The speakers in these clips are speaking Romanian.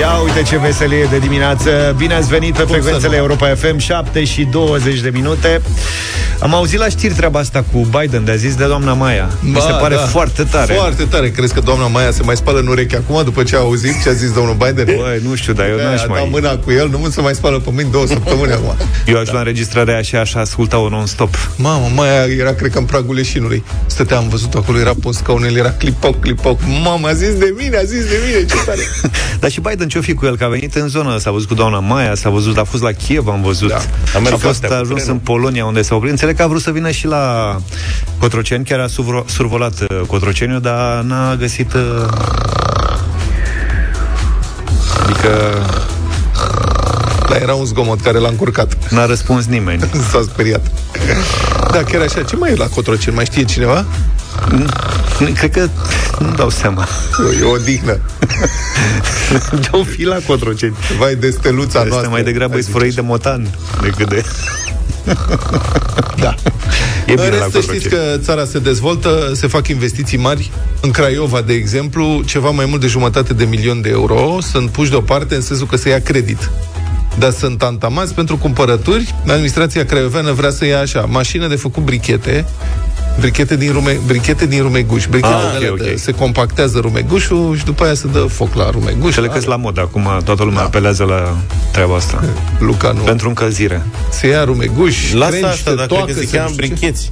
Ia uite ce veselie de dimineață. Bine ați venit pe frecvențele Europa FM 7 și 20 de minute. Am auzit la știri treaba asta cu Biden De-a zis de doamna Maia. Mi se pare foarte tare. Foarte tare. Crezi că doamna Maia se mai spală în ureche acum După ce a auzit ce a zis domnul Biden? Băi, nu știu, dar eu n-aș a mai dat mâna cu el, nu se mai spală pe mâini două săptămâni acum. Eu aș lua înregistrarea așa, așa asculta-o non-stop. Mamă, Maia era, cred că în pragul leșinului. Stătea, am văzut acolo, era pe scaun, el era clipoc, clipoc Mamă, a zis de mine, a zis de mine, ce tare. Dar și Biden ce-o fi cu el, că a venit în zonă S-a văzut cu doamna Maia, s-a văzut, a fost la Kiev Am văzut, Da. a, mers a cu fost astea, a cu ajuns trenul. în Polonia Unde s-a oprit, înțeleg că a vrut să vină și la Cotroceni Chiar a survo- survolat uh, Cotroceniu Dar n-a găsit uh, Adică Dar era un zgomot care l-a încurcat n-a răspuns nimeni S-a speriat Da, chiar așa, ce mai e la Cotroceni? Mai știe cineva? Cred că nu dau seama E o dihnă Ce-o fi la Cotroceni Vai de steluța Asta noastră mai degrabă Hai e să sfărăit de motan Decât de... Da. E bine în la rest, să știți Cotroceni că țara se dezvoltă, se fac investiții mari. În Craiova, de exemplu, ceva mai mult de jumătate de milion de euro sunt puși deoparte în sensul că se ia credit. Dar sunt antamați pentru cumpărături. Administrația craioveană vrea să ia așa, mașină de făcut brichete, brichete din, rume, brichete din rumeguș. Brichete Ah, ok, alea ok. De, se compactează rumegușul și după aia se dă foc la rumeguș. Cele că la mod acum Toată lumea apelează la treaba asta Luca nu. Pentru încălzire Se ia rumeguș, Lasă crengi, asta, se dacă toacă, cred că se se cheamă nu știu ce. bricheți.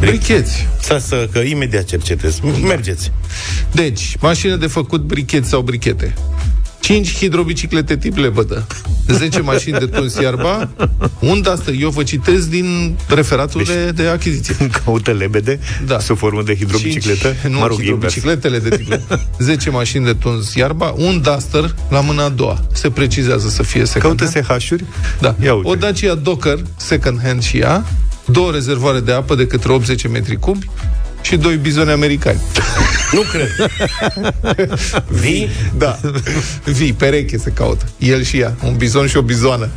Bricheți. Să, să, că imediat cercetez. Mergeți. Deci, mașină de făcut brichete sau brichete. 5 hidrobiciclete tip lebădă, 10 mașini de tuns iarba, un asta, eu vă citesc din referatul Deci- de, de achiziție. Caută lebede Da. Sub formă de hidrobicicletă Cinci- nu, Mă rog, invers. hidrobicicletele de tip lebădă. 10 mașini de tuns iarba, un Duster la mâna a doua. Se precizează să fie second Caută hand. SH-uri Da. Ia uite. O Dacia Docker, second hand și ea, două rezervoare de apă de către 80 metri cubi și doi bizoni americani. Nu cred. Vii? Da. Vii, pereche se caută. El și ea. Un bizon și o bizoană.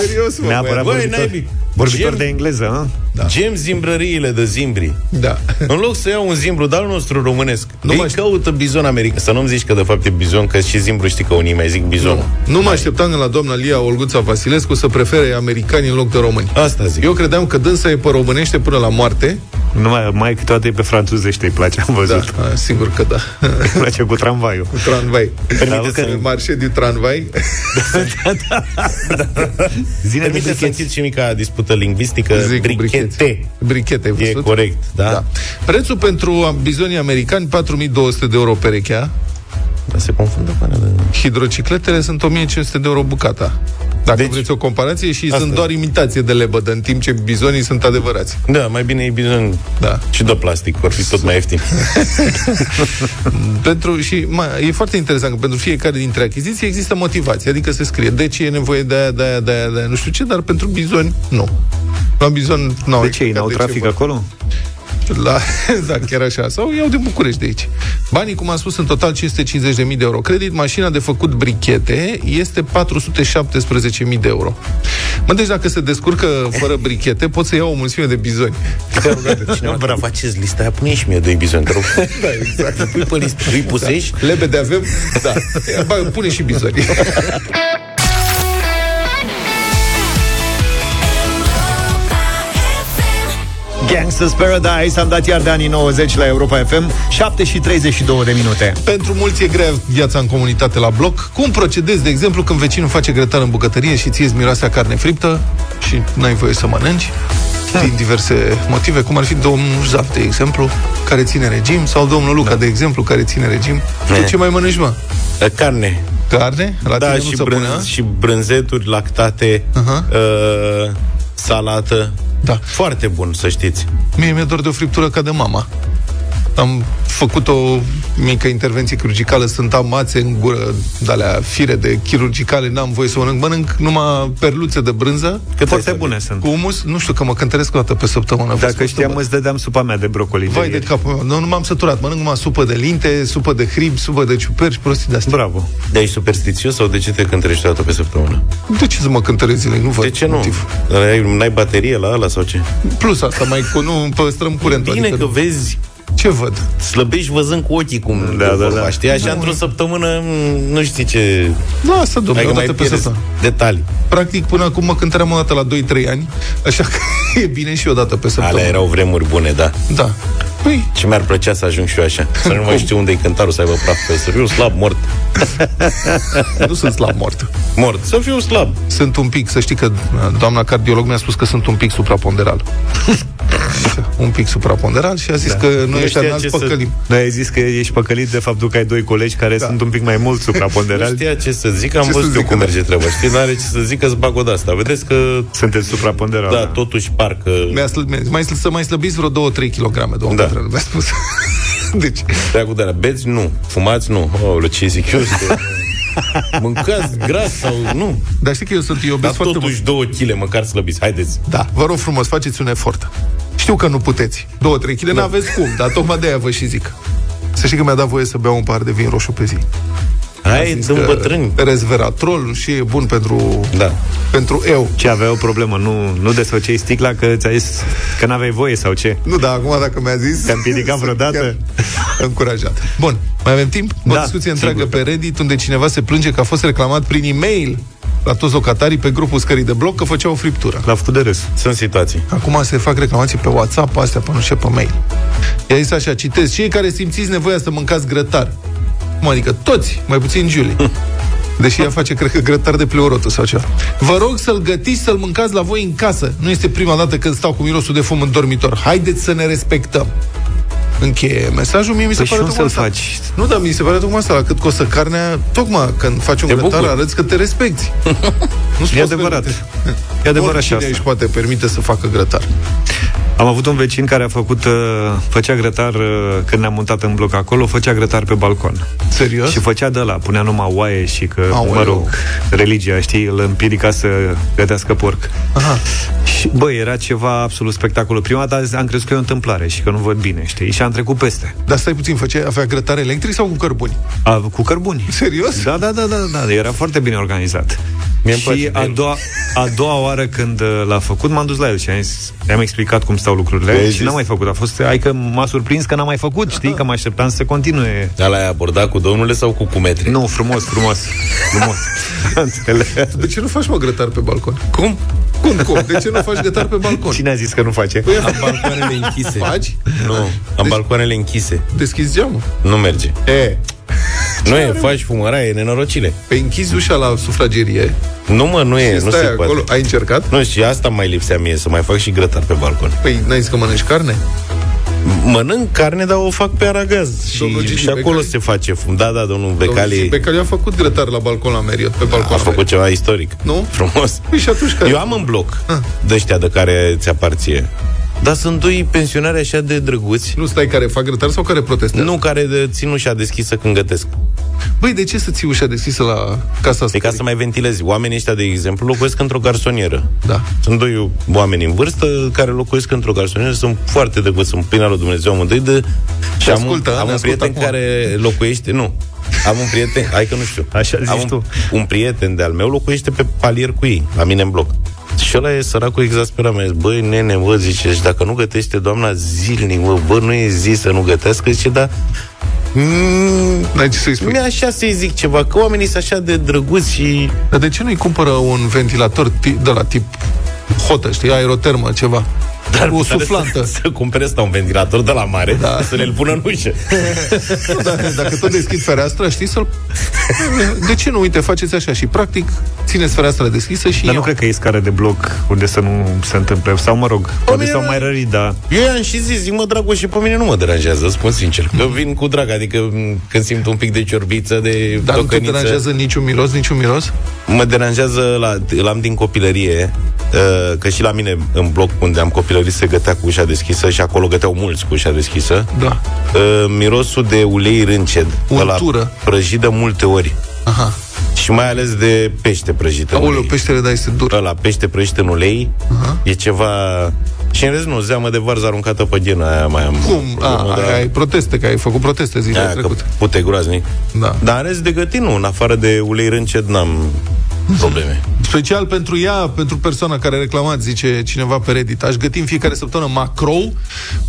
Serios, mă, Neapărat băiat. Băi, vorbitor, naibii. Vorbitor Gem- de engleză a? Da. Gem zimbrăriile de zimbri. Da. În loc să iau un zimbru de al nostru românesc, Nu nu mai îi știu. caută bizon american. Să nu-mi zici că de fapt e bizon, că și zimbru știi că unii mai zic bizon. Nu, nu mă așteptam la doamna Lia Olguța Vasilescu să prefere americani în loc de români. Asta zic. Eu credeam că dânsa e pe românește până la moarte. Numai, mai câteodată e pe franțuzește Îi place, am Da, văzut a, sigur că da. Îi place cu tramvaiul Cu tranvai. Permite Că să- marșe din tranvai. Zine de Permite să bricheți închid și mica dispută lingvistică. Zic cu brichete. Brichete, ai E văzut? corect, da? Da. Prețul pentru bizonii americani 4200 de euro perechea. Dar se confundă cu alea de... Hidrocicletele sunt 1500 de euro bucata. Dacă deci, Deci- vreți o comparație și Asta. sunt doar imitație de lebădă, în timp ce bizonii sunt adevărați. Da, mai bine e bizon Da. și de plastic, vor fi tot mai ieftin. Pentru, și mai, e foarte interesant că pentru fiecare dintre achiziții există motivație, adică se scrie de ce e nevoie de aia, de aia, de aia, de aia, nu știu ce, dar pentru bizoni, nu. La bizon n-au De ce, ei explicat n-au de trafic bă. acolo? La, da, chiar așa. Sau iau din București de aici. Banii, cum am spus, în total 550.000 de euro. Credit, mașina de făcut brichete este 417.000 de euro. Mă, deci dacă se descurcă fără brichete, pot să iau o mulțime de bizoni. Te-am rugat de Cineva, vă faceți lista aia, pune și mie doi bizoni, te rog. Da, exact. Pui pe listă, îi pusești? Lebede avem? Da. Ia, Ba, pune și bizoni. Gangsters Paradise Am dat iar de anii 90 la Europa FM 7 și 32 de minute Pentru mulți e grea viața în comunitate la bloc. Cum procedezi, de exemplu, când vecinul face grătar în bucătărie și ție îți miroase a carne friptă și n-ai voie să mănânci? Din diverse motive, cum ar fi domnul Zaf, de exemplu, care ține regim, sau domnul Luca, de exemplu, care ține regim. Tu Ne. ce mai mănânci, mă? Carne. Carne? La Da, tine nu și, se brân, pune, a? și brânzeturi, lactate, Aha. uh, salată. Da. Foarte bun, să știți. Mie mi-e dor de o friptură ca de mama. Am făcut o mică intervenție chirurgicală, sunt amațe în gură, de alea fire de chirurgicale, n-am voie să mănânc, mănânc numai perluțe de brânză. Cât foarte bune sunt. Cu humus, nu știu, că mă cântăresc o dată pe săptămână. Dacă știam, îți dădeam supa mea de brocoli. Vai de, de capul meu. Nu, nu m-am săturat. Mănânc numai supă de linte, supă de hrib, supă de ciuperci, prostii de astea. Bravo. De ești superstițios sau de ce te cântărești o dată pe săptămână? De ce să mă cântăresc zilei? Nu văd De ce nu? motiv. N-ai baterie la ala sau ce? Plus asta, mai cu, nu păstrăm curentul. Bine adică că vezi Ce văd? slăbești văzând cu ochii cum Da, da, da, da, da. Știi, așa într-o săptămână m, nu știi ce... Da, asta, domnule, Adică o mai dată pe pierzi săptămână. detalii. Practic, până acum mă cântăream o dată la 2-3 ani, așa că e bine și o dată pe săptămână. Alea erau vremuri bune, da. Da. Păi, Ce mi-ar plăcea să ajung și eu așa. Să nu mai știu unde e cântarul, să aibă praf pe să fiu slab, mort. nu sunt slab mort. Mort. Să fiu slab. Sunt un pic, să știi că uh, doamna cardiolog mi-a spus că sunt un pic supraponderal. Așa, un pic supraponderal și a zis da. că noi Nu ăștia știa n-ați ce să- păcălim. Noi ai zis că ești păcălit de faptul că ai doi colegi care Da. sunt un pic mai mult Nu supraponderali. știa ce să zic, am Ce să văzut eu zică, cum da. merge treaba. Știi, n-are ce să zică, să bag o de asta. Vedeți că, Sunteți supraponderali. da, totuși parcă... Mi-a slă, mi mai, slă- să mai slăbiți vreo 2-3 kg, domnul Da. Petreanu, mi-a spus. deci, Treacul de la beți, nu. Fumați, nu. Oh, ce zic eu? Că... Mâncați gras sau nu. dar știi că eu sunt eu Dar obez foarte mult. totuși două chile măcar slăbiți. Haideți. Da, vă rog frumos, faceți un efort. Știu că nu puteți. 2-3 kg, da. n-aveți cum, dar tocmai de aia vă și zic. Să știi că mi-a dat voie să beau un par de vin roșu pe zi. Hai, Zis dăm că bătrâni. Resveratrol și e bun pentru, Da. pentru eu. Ce avea o problemă, nu, nu desfăceai sticla că ți-a zis că n-aveai voie sau ce? Nu, dar acum dacă mi-a zis... Te-a împiedicat sunt vreodată? chiar Încurajat. Bun, mai avem timp? O Da, discuție sigur. întreagă pe Reddit unde cineva se plânge că a fost reclamat prin e-mail la toți locatarii pe grupul scării de bloc că făceau o friptură. L-a făcut de râs. Sunt situații. Acum se fac reclamații pe WhatsApp, pe astea, pe nu știu, pe mail. I-a zis așa, citez, cei care simțiți nevoia să mâncați grătar. Cum adică toți, mai puțin Julie. Deși ea face, cred că, grătar de pleorotă sau ceva. Vă rog să-l gătiți, să-l mâncați la voi în casă. Nu este prima dată când stau cu mirosul de fum în dormitor. Haideți să ne respectăm. Încheie mesajul, mie mi se Păi și pare unde tocmai să-l asta. faci? Nu, dar mi se pare tocmai asta, la cât costă carnea, tocmai când faci un Te grătar, bucuri. arăți că te respecti. Nu-ți E poți adevărat. permite. E adevărat și Oricine asta. își poate permite să facă grătar. Am avut un vecin care a făcut, uh, făcea grătar uh, când ne-am mutat în bloc acolo, făcea grătar pe balcon. Serios? Și făcea de la, punea numai oaie și că, Aoleu. mă rog, religia, știi, îl împiedica să gătească porc. Aha. Și, băi, era ceva absolut spectaculos. Prima dată am crezut că e o întâmplare și că nu văd bine, știi? Și am trecut peste. Dar stai puțin, făcea, avea grătar electric sau cu cărbuni? A, cu cărbuni. Serios? Da, da, da, da, da, era foarte bine organizat. Mie îmi place și de a el. doua, a doua oară când uh, l-a făcut, m-am dus la el și am, zis- i-am explicat cum stau lucrurile I-ai și zis? n-am mai făcut. A fost, ai că m-a surprins că n-am mai făcut, știi, că mă așteptam să continue. Dar l-ai abordat cu domnule sau cu cumetre? Nu, frumos, frumos, frumos. Înțeleg. De ce nu faci, mă, grătar pe balcon? Cum? Cum, cum? De ce nu faci grătar pe balcon? Cine a zis că nu face? Păi, Am balcoanele închise. faci? Nu, am Deci- balcoanele închise. Deschizi geamul. Nu merge. E, Nu e, faci fumăraie, nenorocile. pe închizi ușa la sufragerie Nu mă, nu e, și nu stai se acolo. poate. Ai încercat? Nu, și asta mai lipsea mie, să mai fac și grătar pe balcon. Păi n-ai zis că mănânci carne? Mănânc carne, dar o fac pe aragaz. Și, Domnul Gigi și acolo Becali? se face fum. Da, da, domnul Domnul Becali Becali a făcut grătar la balcon la Meriot, pe balcon. a făcut ceva istoric. Nu? Frumos. Păi și atunci care? Eu am în bloc Ah. de ăștia de care ți aparție. Dar sunt doi pensionari așa de drăguți. Nu stai care fac grătar sau care protestează? Nu care de, țin ușa deschisă când gătesc. Băi, de ce să ții ușa deschisă la casa asta? E ca să mai ventilezi. Oamenii ăștia, de exemplu, locuiesc într-o garsonieră. Da. Sunt doi oameni în vârstă care locuiesc într-o garsonieră, sunt foarte drăguți, sunt prin al lui Dumnezeu amândoi de... Și am, ascultă, un, am ne un ascultă prieten acum. care locuiește, nu, am un prieten, hai că nu știu. Așa zici am un, tu. un prieten de-al meu locuiește pe palier cu ei, la mine în bloc. Și ăla e săracul exasperat, mi-a zis, băi, nene, bă, zice, și dacă nu gătește doamna zilnic, bă, bă, nu e zi să nu gătească, zice, dar Mm, N-ai ce să-i spui. mi așa să-i zic ceva, că oamenii sunt așa de drăguți și Dar de ce nu-i cumpără un ventilator ti- de la tip hotă, știi, aerotermă, ceva? Dar o tare suflantă. Să, să cumpere ăsta un ventilator de la mare, Da. să le-l pună în ușă. Nu, dacă, dacă tot deschid fereastra, știi, să-l... De ce nu? Uite, faceți așa și, practic, țineți fereastra deschisă și Dar nu eu. cred că e scară de bloc unde să nu se întâmple. Sau, mă rog, poate mine s-au nu- mai rărit, dar... Eu i-am și zis, zic, mă, Dragoș, și pe mine nu mă deranjează, spun sincer. Că vin cu drag, adică m, când simt un pic de ciorbiță, de Dar nu te tocăniță, deranjează niciun miros, niciun miros? mă deranjează, la, îl am din copilărie, Uh, că și la mine în bloc unde am copilărit se gătea cu ușa deschisă și acolo găteau mulți cu ușa deschisă. Da. Uh, mirosul de ulei rânced. Untură. Prăjit de multe ori. Aha. Și mai ales de pește prăjit în Aoleu, ulei. peștele, da, este dur. Ăla, pește prăjit în ulei, Aha. e ceva... Și în rest nu, zeamă de varză aruncată pe ghenă, aia mai am. Cum? A, Nu, ai, ai proteste, că ai făcut proteste zilele aia, că trecute. pute groaznic. Da. Dar în rest de gătit nu, în afară de ulei rânced n-am probleme. Special pentru ea, pentru persoana care a reclamat, zice cineva pe Reddit, aș găti în fiecare săptămână macrou,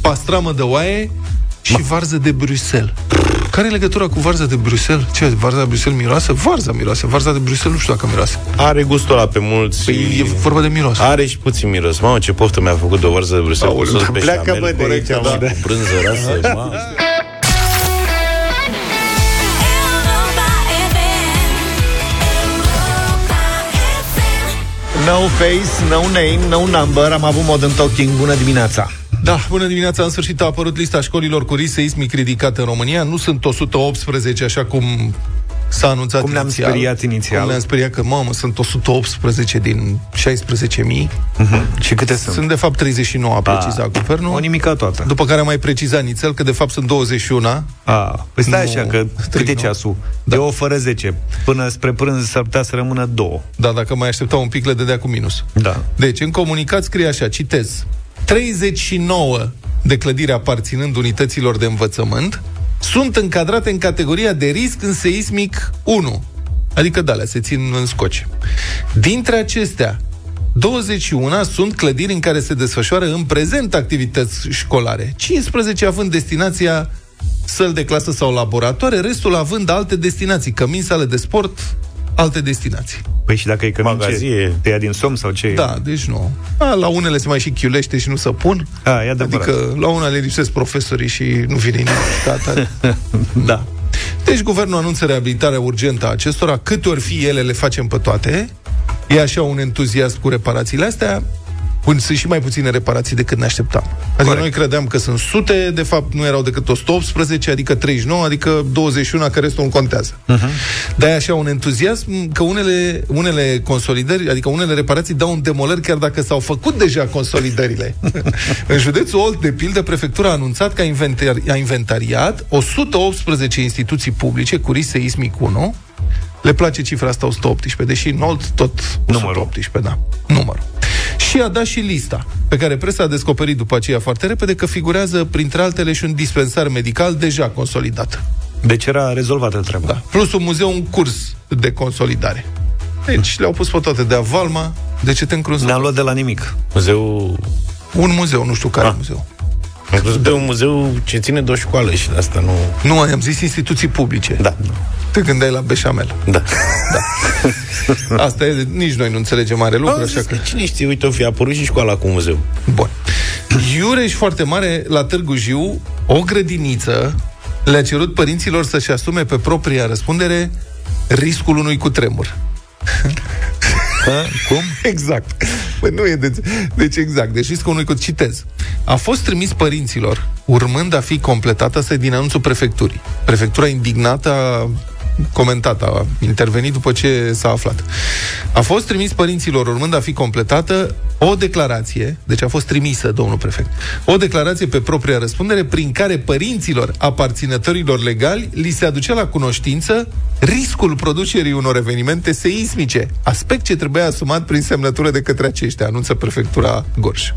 pastramă de oaie și varză de Bruxelles. Care e legătura cu varza de Bruxelles? Ce, varza de Bruxelles miroase? Varza miroase. Varza de Bruxelles nu știu dacă miroase. Are gustul ăla pe mulți Păi și... e vorba de miros. Are și puțin miros. Mamă, ce poftă mi-a făcut de o varză de Bruxelles. Aoleu, cu sos pleacă, beșamel, bă, de corect, aici, da, mă. cu brânză rasă, No face, no name, no number. Am avut modern talking, bună dimineața. Da, bună dimineața, în sfârșit a apărut lista școlilor cu risc seismic ridicat în România. Nu sunt 118, așa cum s-a anunțat Cum ne-am inițial. speriat inițial. Cum ne-am speriat că, mamă, sunt 118 din 16.000. Și câte sunt? Sunt, de fapt, 39, a precizat guvernul. O nimica toată După care a mai precizat nițel că, de fapt, sunt 21. A, Păi stai Nu, așa, că cât e nu. ceasul? Da. E o fără 10 Până spre prânz s-ar putea să rămână două Da, dacă mai aștepta un pic, le dădea cu minus. Da Deci, în comunicat scrie așa, citez, 39 de clădiri aparținând unităților de învățământ sunt încadrate în categoria de risc în seismic 1. Adică, da, se țin în scoci. Dintre acestea, 21 sunt clădiri în care se desfășoară în prezent activități școlare, 15 având destinația săl de clasă sau laboratoare, restul având alte destinații, cămin, sale de sport, alte destinații. Păi și dacă e că Magazie. Te ia din somn sau ce e? Da, deci nu. A, la unele se mai și chiulește și nu se pun. A, e adevărat. Adică la una le lipsesc profesorii și nu vine nimic. ca atare. Da Deci guvernul anunță reabilitarea urgentă a acestora, câte ori fi ele, le facem pe toate. E așa un entuziasm cu reparațiile astea. Bun, sunt și mai puține reparații decât ne așteptam. Adică Corect. noi credeam că sunt sute, de fapt nu erau decât 118, adică 39, adică 21, că restul nu contează. Uh-huh. Dar e așa un entuziasm că unele, unele consolidări, adică unele reparații dau în demolări chiar dacă s-au făcut deja consolidările. în județul Olt, de pildă, prefectura a anunțat că a, inventari- a inventariat 118 instituții publice cu risc seismic 1, le place cifra asta 118, deși în Olt tot Numărul. 118, da. Numărul. Și a dat și lista, pe care presa a descoperit după aceea foarte repede că figurează, printre altele, și un dispensar medical deja consolidat. Deci era rezolvată treaba Da. Plus un muzeu în curs de consolidare. Deci le-au pus pe toate de avalma, de ce te încrunzi? Ne-am luat de la nimic Muzeul... Un muzeu, nu știu care Ah. muzeu. Am crezut de un muzeu ce ține de o școală și de asta nu... Nu, am zis instituții publice. Da, Te gândeai la beșamel. da. Asta e, nici noi nu înțelegem mare lucru, Am așa zis că... că cine știe, uite, o fi apărut și școala cu muzeu. Bun. Iureș foarte mare, la Târgu Jiu, o grădiniță le-a cerut părinților să-și asume pe propria răspundere riscul unui cutremur. Ha? Cum? Exact. Păi nu e de... Deci exact. Deci riscul unui cutremur. Citez. A fost trimis părinților, urmând a fi completată, asta e din anunțul prefecturii. Prefectura indignată a comentat, a intervenit după ce s-a aflat. A fost trimis părinților, urmând a fi completată, o declarație, deci a fost trimisă, domnul prefect, o declarație pe propria răspundere prin care părinților aparținătorilor legali li se aducea la cunoștință riscul producerii unor evenimente seismice, aspect ce trebuia asumat prin semnătură de către aceștia, anunță prefectura Gorj.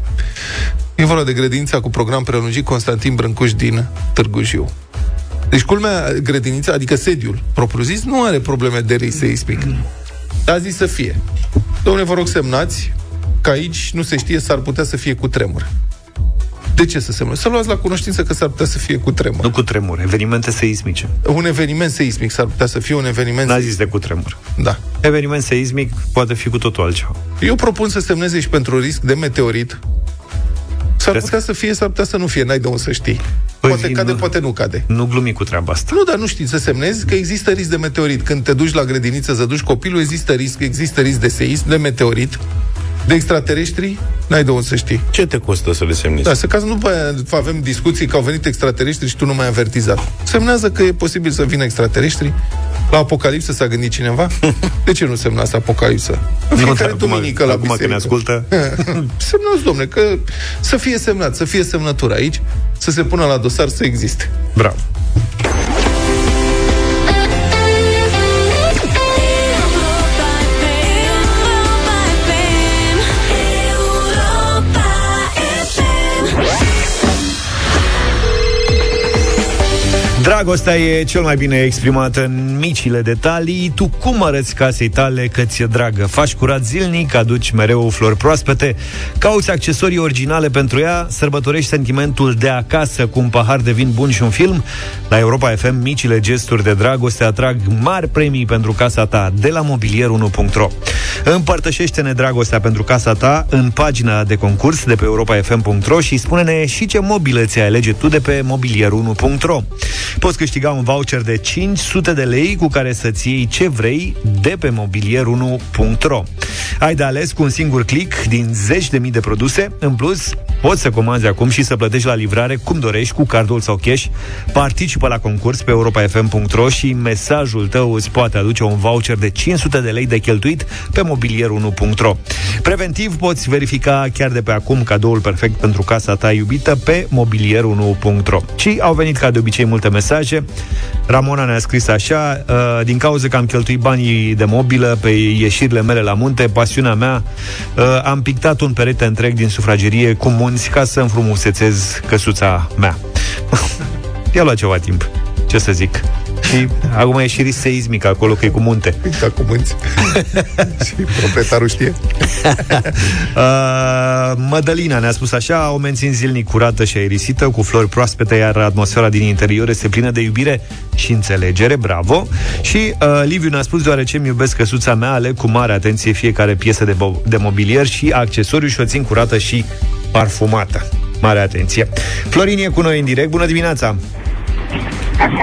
E vorba de grădința cu program prelungit Constantin Brâncuș din Târgu Jiu. Deci, culmea, grădinița, adică sediul propriu-zis, nu are probleme de risc seismic. Dar a zis să fie. Domnule, vă rog semnați că aici nu se știe, s-ar putea să fie cu tremur. De ce să semnăm? Să luați la cunoștință că s-ar putea să fie cu tremur. Nu cu tremur, evenimente seismice Un eveniment seismic s-ar putea să fie un eveniment... N-a zis de cu tremur Da. Eveniment seismic poate fi cu totul altceva Eu propun să semneze și pentru risc de meteorit. S-ar Crezi putea să fie, s-ar putea să nu fie, n-ai de unde să știi. Păi poate zi, cade, nu- poate nu cade. Nu glumi cu treaba asta Nu, dar nu știi să semnezi că există risc de meteorit. Când te duci la grădiniță să duci copilul, există risc, există risc de seism, de meteorit, de extraterestri, n-ai de unde să știi. Ce te costă să le semnezi? Da, să ca să nu mai avem discuții că au venit extraterestri și tu nu mai ai avertizat. Semnează că e posibil să vină extraterestri, La Apocalipsă s-a gândit cineva? De ce nu semnați Apocalipsă? În fiecare nu, duminică acum, la acum că ne ascultă. Semnați, domne, că să fie semnat, să fie semnătură aici, să se pună la dosar să existe. Bravo. Dragostea e cel mai bine exprimată în micile detalii. Tu cum arăți casei tale că ți-e dragă? Faci curat zilnic, aduci mereu flori proaspete, cauți accesorii originale pentru ea, sărbătorești sentimentul de acasă cu un pahar de vin bun și un film. La Europa FM, micile gesturi de dragoste atrag mari premii pentru casa ta de la mobilier1.ro. Împărtășește-ne dragostea pentru casa ta în pagina de concurs de pe europafm.ro și spune-ne și ce mobilă ți-ai alege tu de pe mobilier1.ro. Poți câștiga un voucher de 500 de lei cu care să-ți iei ce vrei de pe mobilier1.ro. Ai de ales cu un singur click din zeci de mii de produse. În plus, poți să comanzi acum și să plătești la livrare cum dorești, cu cardul sau cash. Participă la concurs pe europafm.ro și mesajul tău îți poate aduce un voucher de 500 de lei de cheltuit pe mobilier1.ro. Preventiv poți verifica chiar de pe acum cadoul perfect pentru casa ta iubită pe mobilier1.ro. Și au venit ca de obicei multe mesaje. Ramona ne-a scris așa, uh, din cauza că am cheltuit banii de mobilă pe ieșirile mele la munte, pasiunea mea, uh, am pictat un perete întreg din sufragerie cu munți ca să înfrumusețez căsuța mea. I-a luat ceva timp, ce să zic. Și acum e și seismic acolo, că e cu munte. Da, cu munți. și proprietarul știe. uh, Mădălina ne-a spus așa, o mențin zilnic curată și aerisită, cu flori proaspete, iar atmosfera din interior este plină de iubire și înțelegere, bravo. Și uh, Liviu ne-a spus, deoarece îmi iubesc căsuța mea, aleg cu mare atenție fiecare piesă de, bo- de mobilier și accesoriu și o țin curată și parfumată. Mare atenție. Florin e cu noi în direct. Bună dimineața!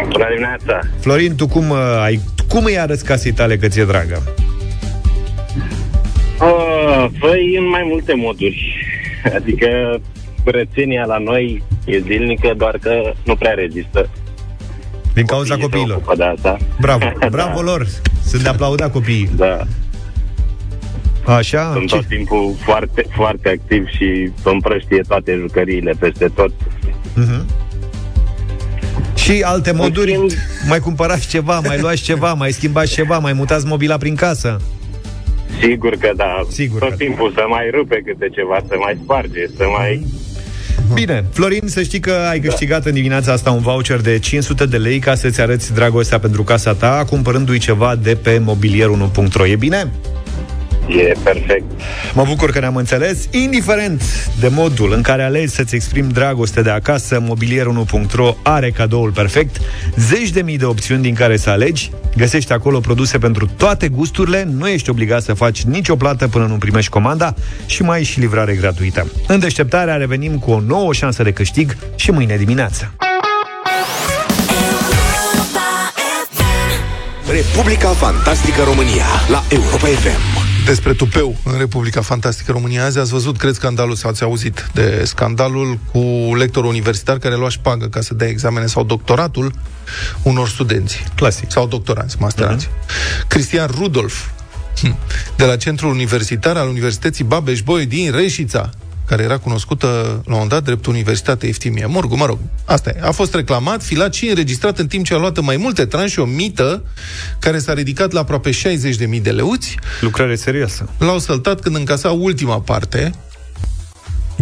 Bună dimineața! Florin, tu cum, uh, ai, cum îi arăți casei tale că ți-e dragă? Uh, păi, în mai multe moduri. Adică curățenia la noi e zilnică, doar că nu prea rezistă. Din cauza copiii copiilor. De asta. Bravo, bravo da. lor. Sunt de aplaudat copiii. Da. Așa? Sunt Ce? tot timpul foarte, foarte activ și împrăștie toate jucăriile peste tot. Uh-huh. Și alte moduri, mai cumpărați ceva, mai luați ceva, mai schimbați ceva, mai mutați mobila prin casă. Sigur că da. Sigur Tot că da. timpul da. să mai rupe câte ceva, să mai sparge, să mai... Bine, Florin, să știi că ai da. câștigat da. în dimineața asta un voucher de 500 de lei ca să-ți arăți dragostea pentru casa ta, cumpărându-i ceva de pe mobilier1.ro. E bine? E perfect. Mă bucur că ne-am înțeles. Indiferent de modul în care alegi să-ți exprimi dragoste de acasă, mobilier1.ro are cadoul perfect. Zeci de mii de opțiuni din care să alegi. Găsești acolo produse pentru toate gusturile, nu ești obligat să faci nicio plată până nu primești comanda și mai ai și livrare gratuită. În deșteptarea revenim cu o nouă șansă de câștig și mâine dimineață. Republica Fantastică România la Europa FM despre tupeu în Republica Fantastică România. Azi ați văzut, cred, scandalul sau ați auzit de scandalul cu lectorul universitar care lua șpagă ca să dea examene sau doctoratul unor studenți. Clasic. Sau doctoranți, masteranți. Uh-huh. Cristian Rudolf, hm, de la Centrul Universitar al Universității Babeș-Bolyai din Reșița, care era cunoscută la un moment dat drept Universitate Eftimie Morgu, mă rog, asta e. A fost reclamat, filat și înregistrat în timp ce a luat mai multe tranșe o mită care s-a ridicat la aproape 60.000 de leuți. Lucrare serioasă. L-au săltat când încasa ultima parte,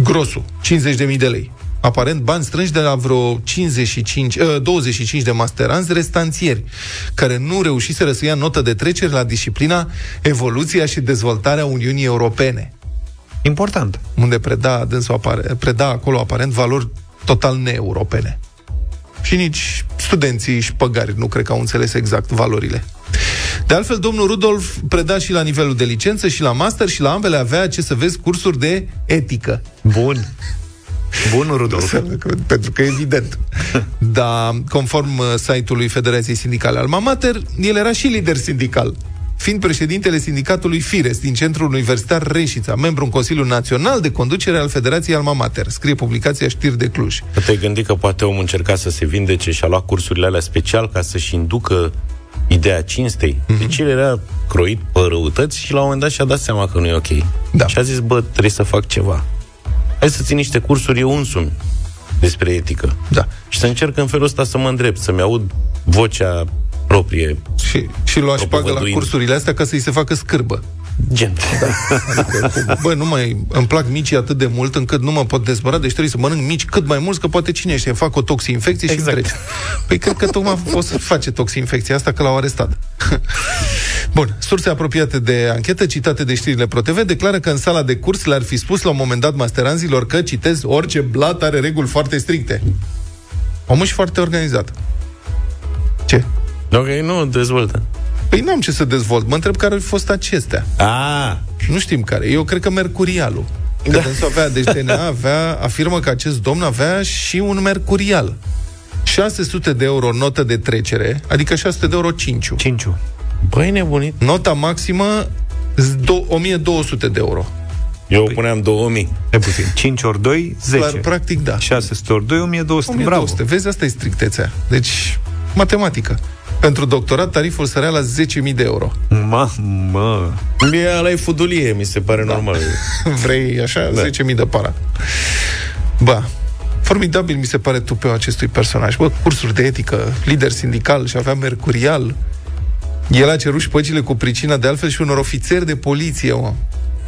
grosul, 50.000 de lei aparent bani strânși de la vreo 55, uh, 25 de masteranți restanțieri, care nu reușiseră să ia notă de trecere la disciplina Evoluția și dezvoltarea Uniunii Europene. Important. Unde preda, dânsul apare, preda acolo aparent valori total neeuropene. Și nici studenții și păgari nu cred că au înțeles exact valorile. De altfel, domnul Rudolf preda și la nivelul de licență și la master și la ambele avea, ce să vezi, cursuri de etică. Bun. Bun, Rudolf. Pentru că e evident. Dar, conform uh, site-ului Federației Sindicale Alma Mater, el era și lider sindical fiind președintele sindicatului Fires din Centrul Universitar Reșița, membru în Consiliul Național de Conducere al Federației Alma Mater, scrie publicația Știri de Cluj. Te-ai gândit că poate omul încerca să se vindece și a luat cursurile alea special ca să-și inducă ideea cinstei. Mm-hmm. Deci el era croit pe răutăți și la un moment dat și-a dat seama că nu e ok. Da. Și a zis, bă, trebuie să fac ceva. Hai să țin niște cursuri eu însumi despre etică. Da. Și să încerc în felul ăsta să mă îndrept, să-mi aud vocea proprie. Și, și lua și pagă la Propovăduind. cursurile astea ca să-i se facă scârbă. Gen. Adică, bă, nu mai îmi plac micii atât de mult încât nu mă pot dezbăra, deci trebuie să mănânc mici cât mai mulți, că poate cine știe, fac o toxinfecție și Exact. îmi trece. Păi cred că tocmai o să face toxinfecția asta, că l-au arestat. Bun, surse apropiate de anchetă, citate de știrile ProTV, declară că în sala de curs le-ar fi spus la un moment dat masteranzilor că, citez, orice blat are reguli foarte stricte. Omul și foarte organizat. Ce? Ok, nu, dezvoltă. Păi n-am ce să dezvolt. Mă întreb care au fost acestea. Ah, Nu știm care. Eu cred că Mercurialul. Că da. avea, deci DNA avea, afirmă că acest domn avea și un Mercurial. 600 de euro notă de trecere, adică 600 de euro 5 Cinciu. băi nebunit. Nota maximă z- do- 1200 de euro. Eu păi. puneam 2000. E puțin. 5 ori 2, 10. Dar, practic, da. 600 ori 2, 1200. 1200. Bravo. Vezi, asta e strictețea. Deci, matematică. Pentru doctorat, tariful sărea la 10.000 de euro. Mamă. Mie ăla e fudulie, mi se pare da. normal. Vrei așa? Da. 10.000 de para. Ba, formidabil mi se pare tupeu acestui personaj. Bă, cursuri de etică, lider sindical și avea mercurial. El a cerut și păcile cu pricina de altfel și unor ofițeri de poliție, mă.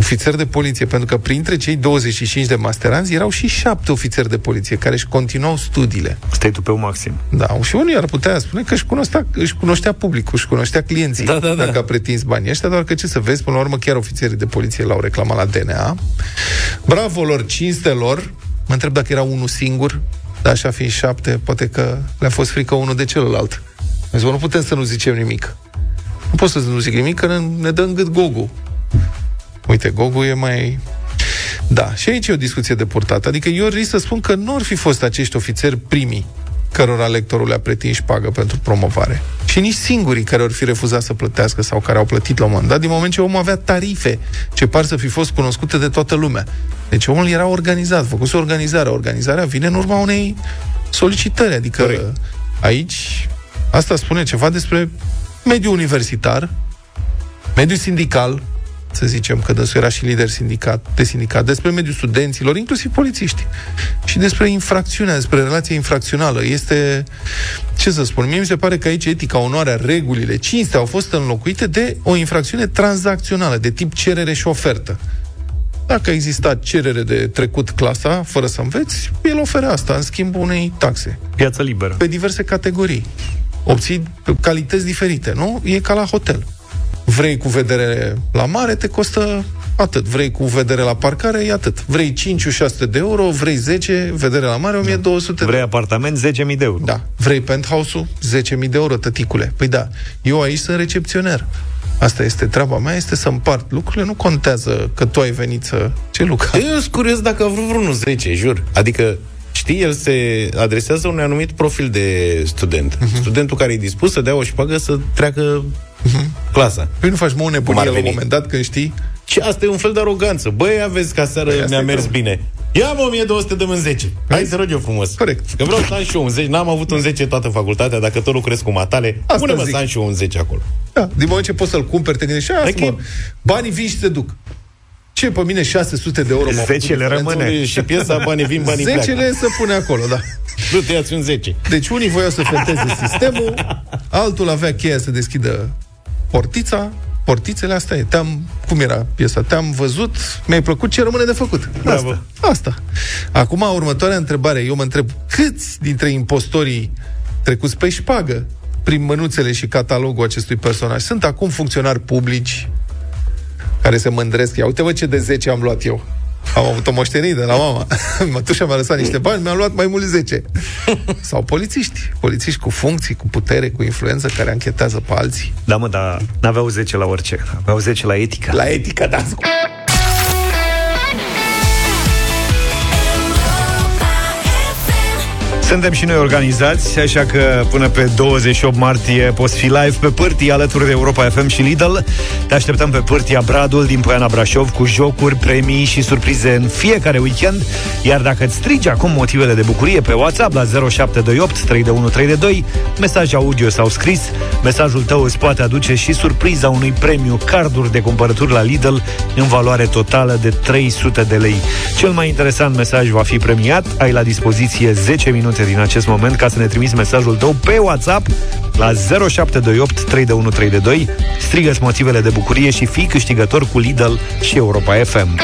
Ofițeri de poliție, pentru că printre cei 25 de masteranzi erau și șapte ofițeri de poliție care își continuau studiile. Stai tu pe un maxim. Da, și unii ar putea spune că își cunoștea, își cunoștea publicul, își cunoștea clienții, Da, da, da. dacă a pretins banii ăștia, doar că ce să vezi, până la urmă chiar ofițerii de poliție l-au reclamat la DNA. Bravo lor, cinstelor, mă întreb dacă era unul singur, dar așa fiind șapte, poate că le-a fost frică unul de celălalt. Deci, bă, nu putem să nu zicem nimic. Nu pot să nu zic nimic, că ne, ne dă în gât Gogu. Uite, Gogu e mai... Da, și aici e o discuție de purtat. Adică eu risc să spun că nu ar fi fost acești ofițeri primii cărora lectorul le-a pretins șpagă pentru promovare. Și nici singurii care ar fi refuzat să plătească sau care au plătit la un moment dat, din moment ce omul avea tarife ce par să fi fost cunoscute de toată lumea. Deci omul era organizat, făcuse organizarea. Organizarea vine în urma unei solicitări. Adică Corect. aici asta spune ceva despre mediul universitar, mediul sindical, să zicem că dânsul era și lider sindicat, de sindicat, despre mediul studenților, inclusiv polițiști, și despre infracțiunea, despre relația infracțională. Este, ce să spun, mie mi se pare că aici etica, onoarea, regulile, cinstea au fost înlocuite de o infracțiune tranzacțională, de tip cerere și ofertă. Dacă a existat cerere de trecut clasa, fără să înveți, el oferă asta în schimb unei taxe Piață liberă. pe diverse categorii. Obții calități diferite, nu? E ca la hotel. Vrei cu vedere la mare, te costă atât. Vrei cu vedere la parcare, e atât. Vrei 5-600 de euro, vrei 10, vedere la mare, 1200 Vrei de apartament, 10.000 de euro. Da. Vrei penthouse-ul? 10.000 de euro, tăticule. Păi da, eu aici sunt recepționer. Asta este treaba mea, este să împart lucrurile. Nu contează că tu ai venit să... Ce, Luca? Eu sunt curios dacă a vrut vreunul 10, jur. Adică, știi, el se adresează unui anumit profil de student. Mhm. Uh-huh. Studentul care e dispus să dea o șpagă să treacă uh-huh. Clasa. Păi nu faci mă o Cum nebunie ar la un veni? moment dat când știi Și asta e un fel de aroganță. Băi, aveți ca seară Păi asta mi-a e mers clar. bine. Ia mă 1200 de în 10. Hai să rog eu frumos. Corect. Că vreau să am și eu un 10. N-am avut un 10 toată facultatea. Dacă tot lucrez cu matale, Asta pune-mă zic. să am și eu un 10 acolo. Da, din moment ce poți să-l cumperi, te gândești, așa, Adică- mă, banii vin și se duc. Ce, pe mine 600 de euro m-au făcut Zecele diferența? rămâne. Și piesa banii vin, banii pleacă. Zecele să pune acolo, da. Nu te iați un 10. Deci unii voiau să feteze sistemul, altul avea cheia să deschidă portița, portițele, asta e. Te-am, cum era piesa? Te-am văzut, mi-ai plăcut, ce rămâne de făcut? Bravo. Asta. Asta. Acum, următoarea întrebare. Eu mă întreb, câți dintre impostorii trecuți pe șpagă prin mânuțele și catalogul acestui personaj sunt acum funcționari publici care se mândresc. Ia uite-vă ce de 10 am luat eu. Am avut o moștenire de la mama. Mătușa mi-a lăsat niște bani, mi-am luat mai mult 10. Sau polițiști. Polițiști cu funcții, cu putere, cu influență, care anchetează pe alții. Da, mă, dar n-aveau 10 la orice. Aveau 10 la etică. La etică, da. Suntem și noi organizați, așa că până pe 28 martie poți fi live pe pârtii alături de Europa FM și Lidl. Te așteptăm pe pârtia Bradul din Poiana Brașov cu jocuri, premii și surprize în fiecare weekend. Iar dacă îți strigi acum motivele de bucurie pe WhatsApp la 0728 3132, mesaj audio sau scris, mesajul tău îți poate aduce și surpriza unui premiu carduri de cumpărături la Lidl în valoare totală de 300 de lei. Cel mai interesant mesaj va fi premiat. Ai la dispoziție 10 minute din acest moment ca să ne trimiți mesajul tău pe WhatsApp la 0728 3132. Strigă-ți motivele de bucurie și fii câștigător cu Lidl și Europa FM.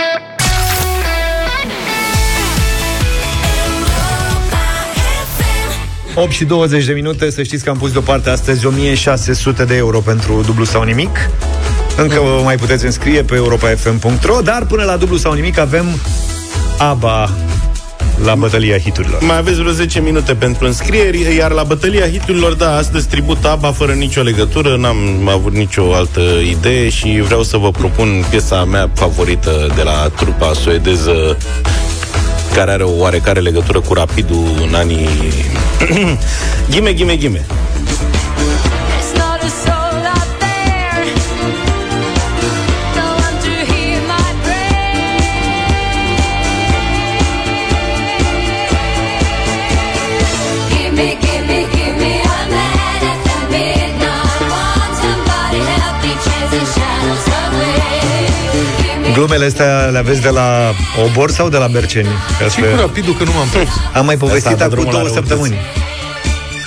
8 și 20 de minute, să știți că am pus deoparte astăzi 1600 de euro pentru dublu sau nimic. Încă vă mai puteți înscrie pe europafm.ro, dar până la dublu sau nimic avem ABBA la bătălia hiturilor. Mai aveți vreo 10 minute pentru înscrieri, iar la bătălia hiturilor, da, astăzi tribut ABBA fără nicio legătură, n-am avut nicio altă idee și vreau să vă propun piesa mea favorită de la trupa suedeză care are o oarecare legătură cu Rapidul în anii... ghime, ghime, ghime. Glumele astea le aveți de la Obor sau de la Berceni? Și cu rapidul că nu m-am prins. Am mai povestit acum două săptămâni.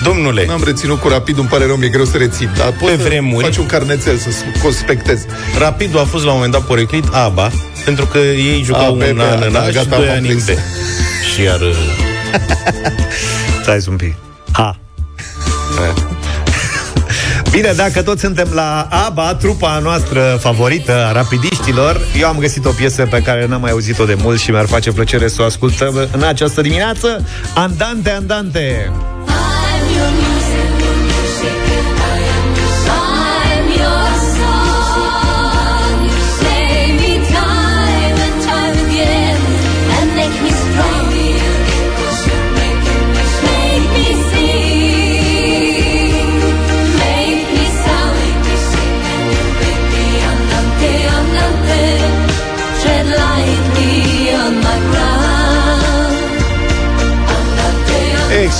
Domnule. N-am reținut cu rapid, îmi pare rău, mi-e greu să rețin. Dar pot pe vremuri, faci un carnețel să conspectez. Rapidul a fost la un moment dat poreclit ABA, pentru că ei jucau un an în A și doi ani în B. Și iar... Stai un pic. Ha. Bine, dacă toți suntem la ABBA, trupa noastră favorită a rapidiștilor, eu am găsit o piesă pe care n-am mai auzit-o de mult și mi-ar face plăcere să o ascultăm în această dimineață. Andante, andante!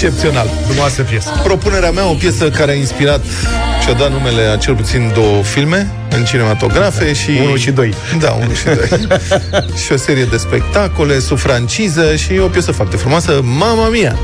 Excepțional. Frumoasă piesă. Propunerea mea, o piesă care a inspirat și a dat numele a cel puțin două filme în cinematografe și... 1 și 2. Da, 1 și 2. și o serie de spectacole, sub franciză și o piesă foarte frumoasă, Mama Mia.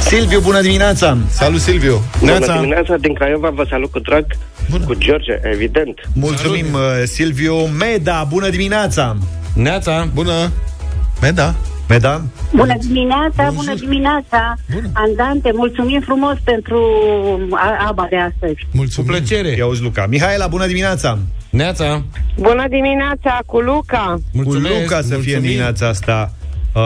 Silviu, bună dimineața! Salut, Silviu! Bună Neața. dimineața, din Craiova vă salut cu drag, bună. cu George, evident. Mulțumim, Salut. Uh, Silviu. Meda, bună dimineața! Neața! Bună! Meda! Meda? Bună dimineața, bună dimineața! Bună. Andante, mulțumim frumos pentru aba de astăzi. Mulțumim. Cu plăcere! Ia uzi, Luca. Mihaela, bună dimineața! Neața! Bună dimineața, cu Luca! Mulțumesc, cu Luca să mulțumim. fie dimineața asta. Uh,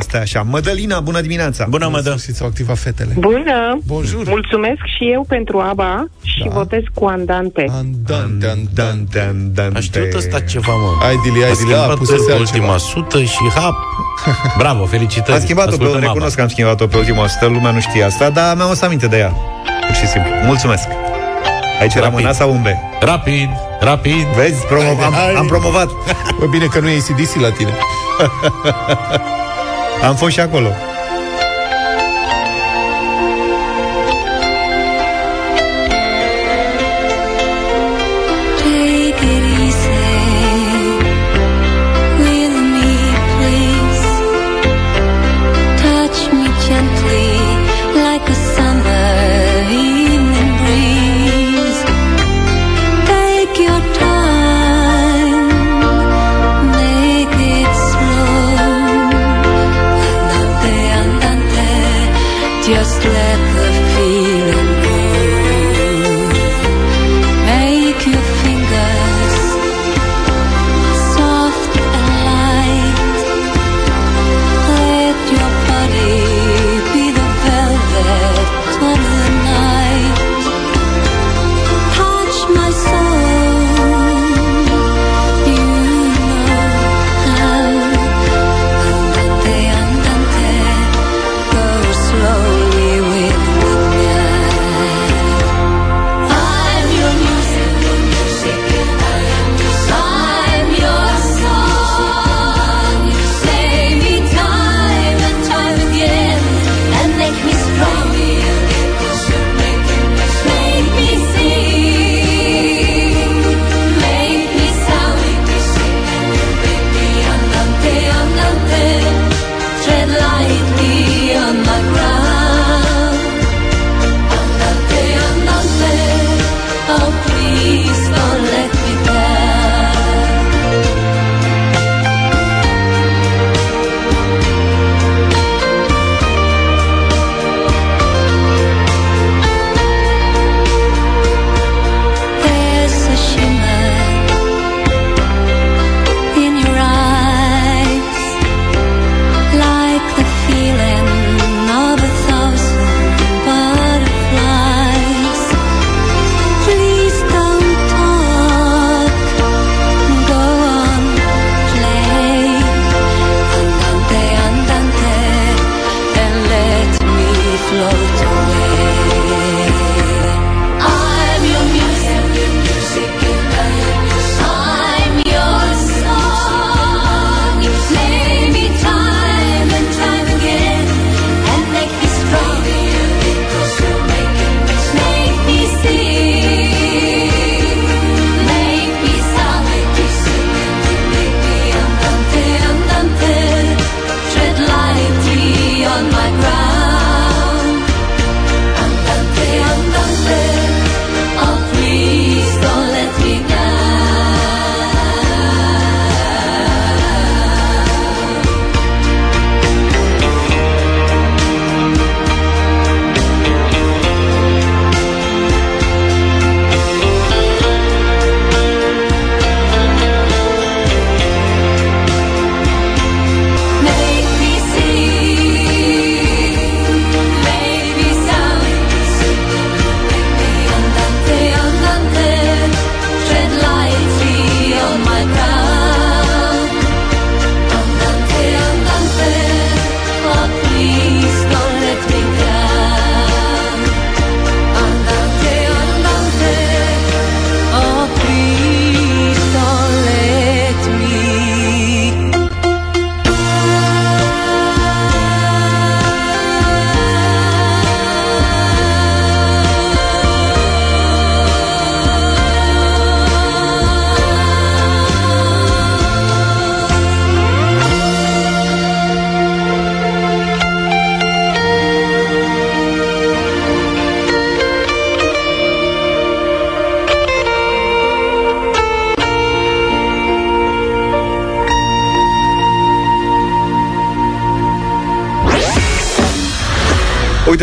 stai așa. Mădălina, bună dimineața! Bună, Mădă! S-au activat fetele. Bună! Bonjour! Mulțumesc și eu pentru ABA și da. votez cu Andante. Andante, Andante, Andante. Aș știut ăsta ceva, mă. Ai dili, ai dili, a pus ultima sută și hap. Bravo, felicitări. Am schimbat-o pe, recunosc că am schimbat-o pe ultima sută, lumea nu știa asta, dar mi-am o aminte de ea. Pur și simplu. Mulțumesc! Aici era mâna sau un B? Rapid, rapid. Vezi, promo- am, am promovat. Bă, bine că nu e ACDC la tine. am fost și acolo.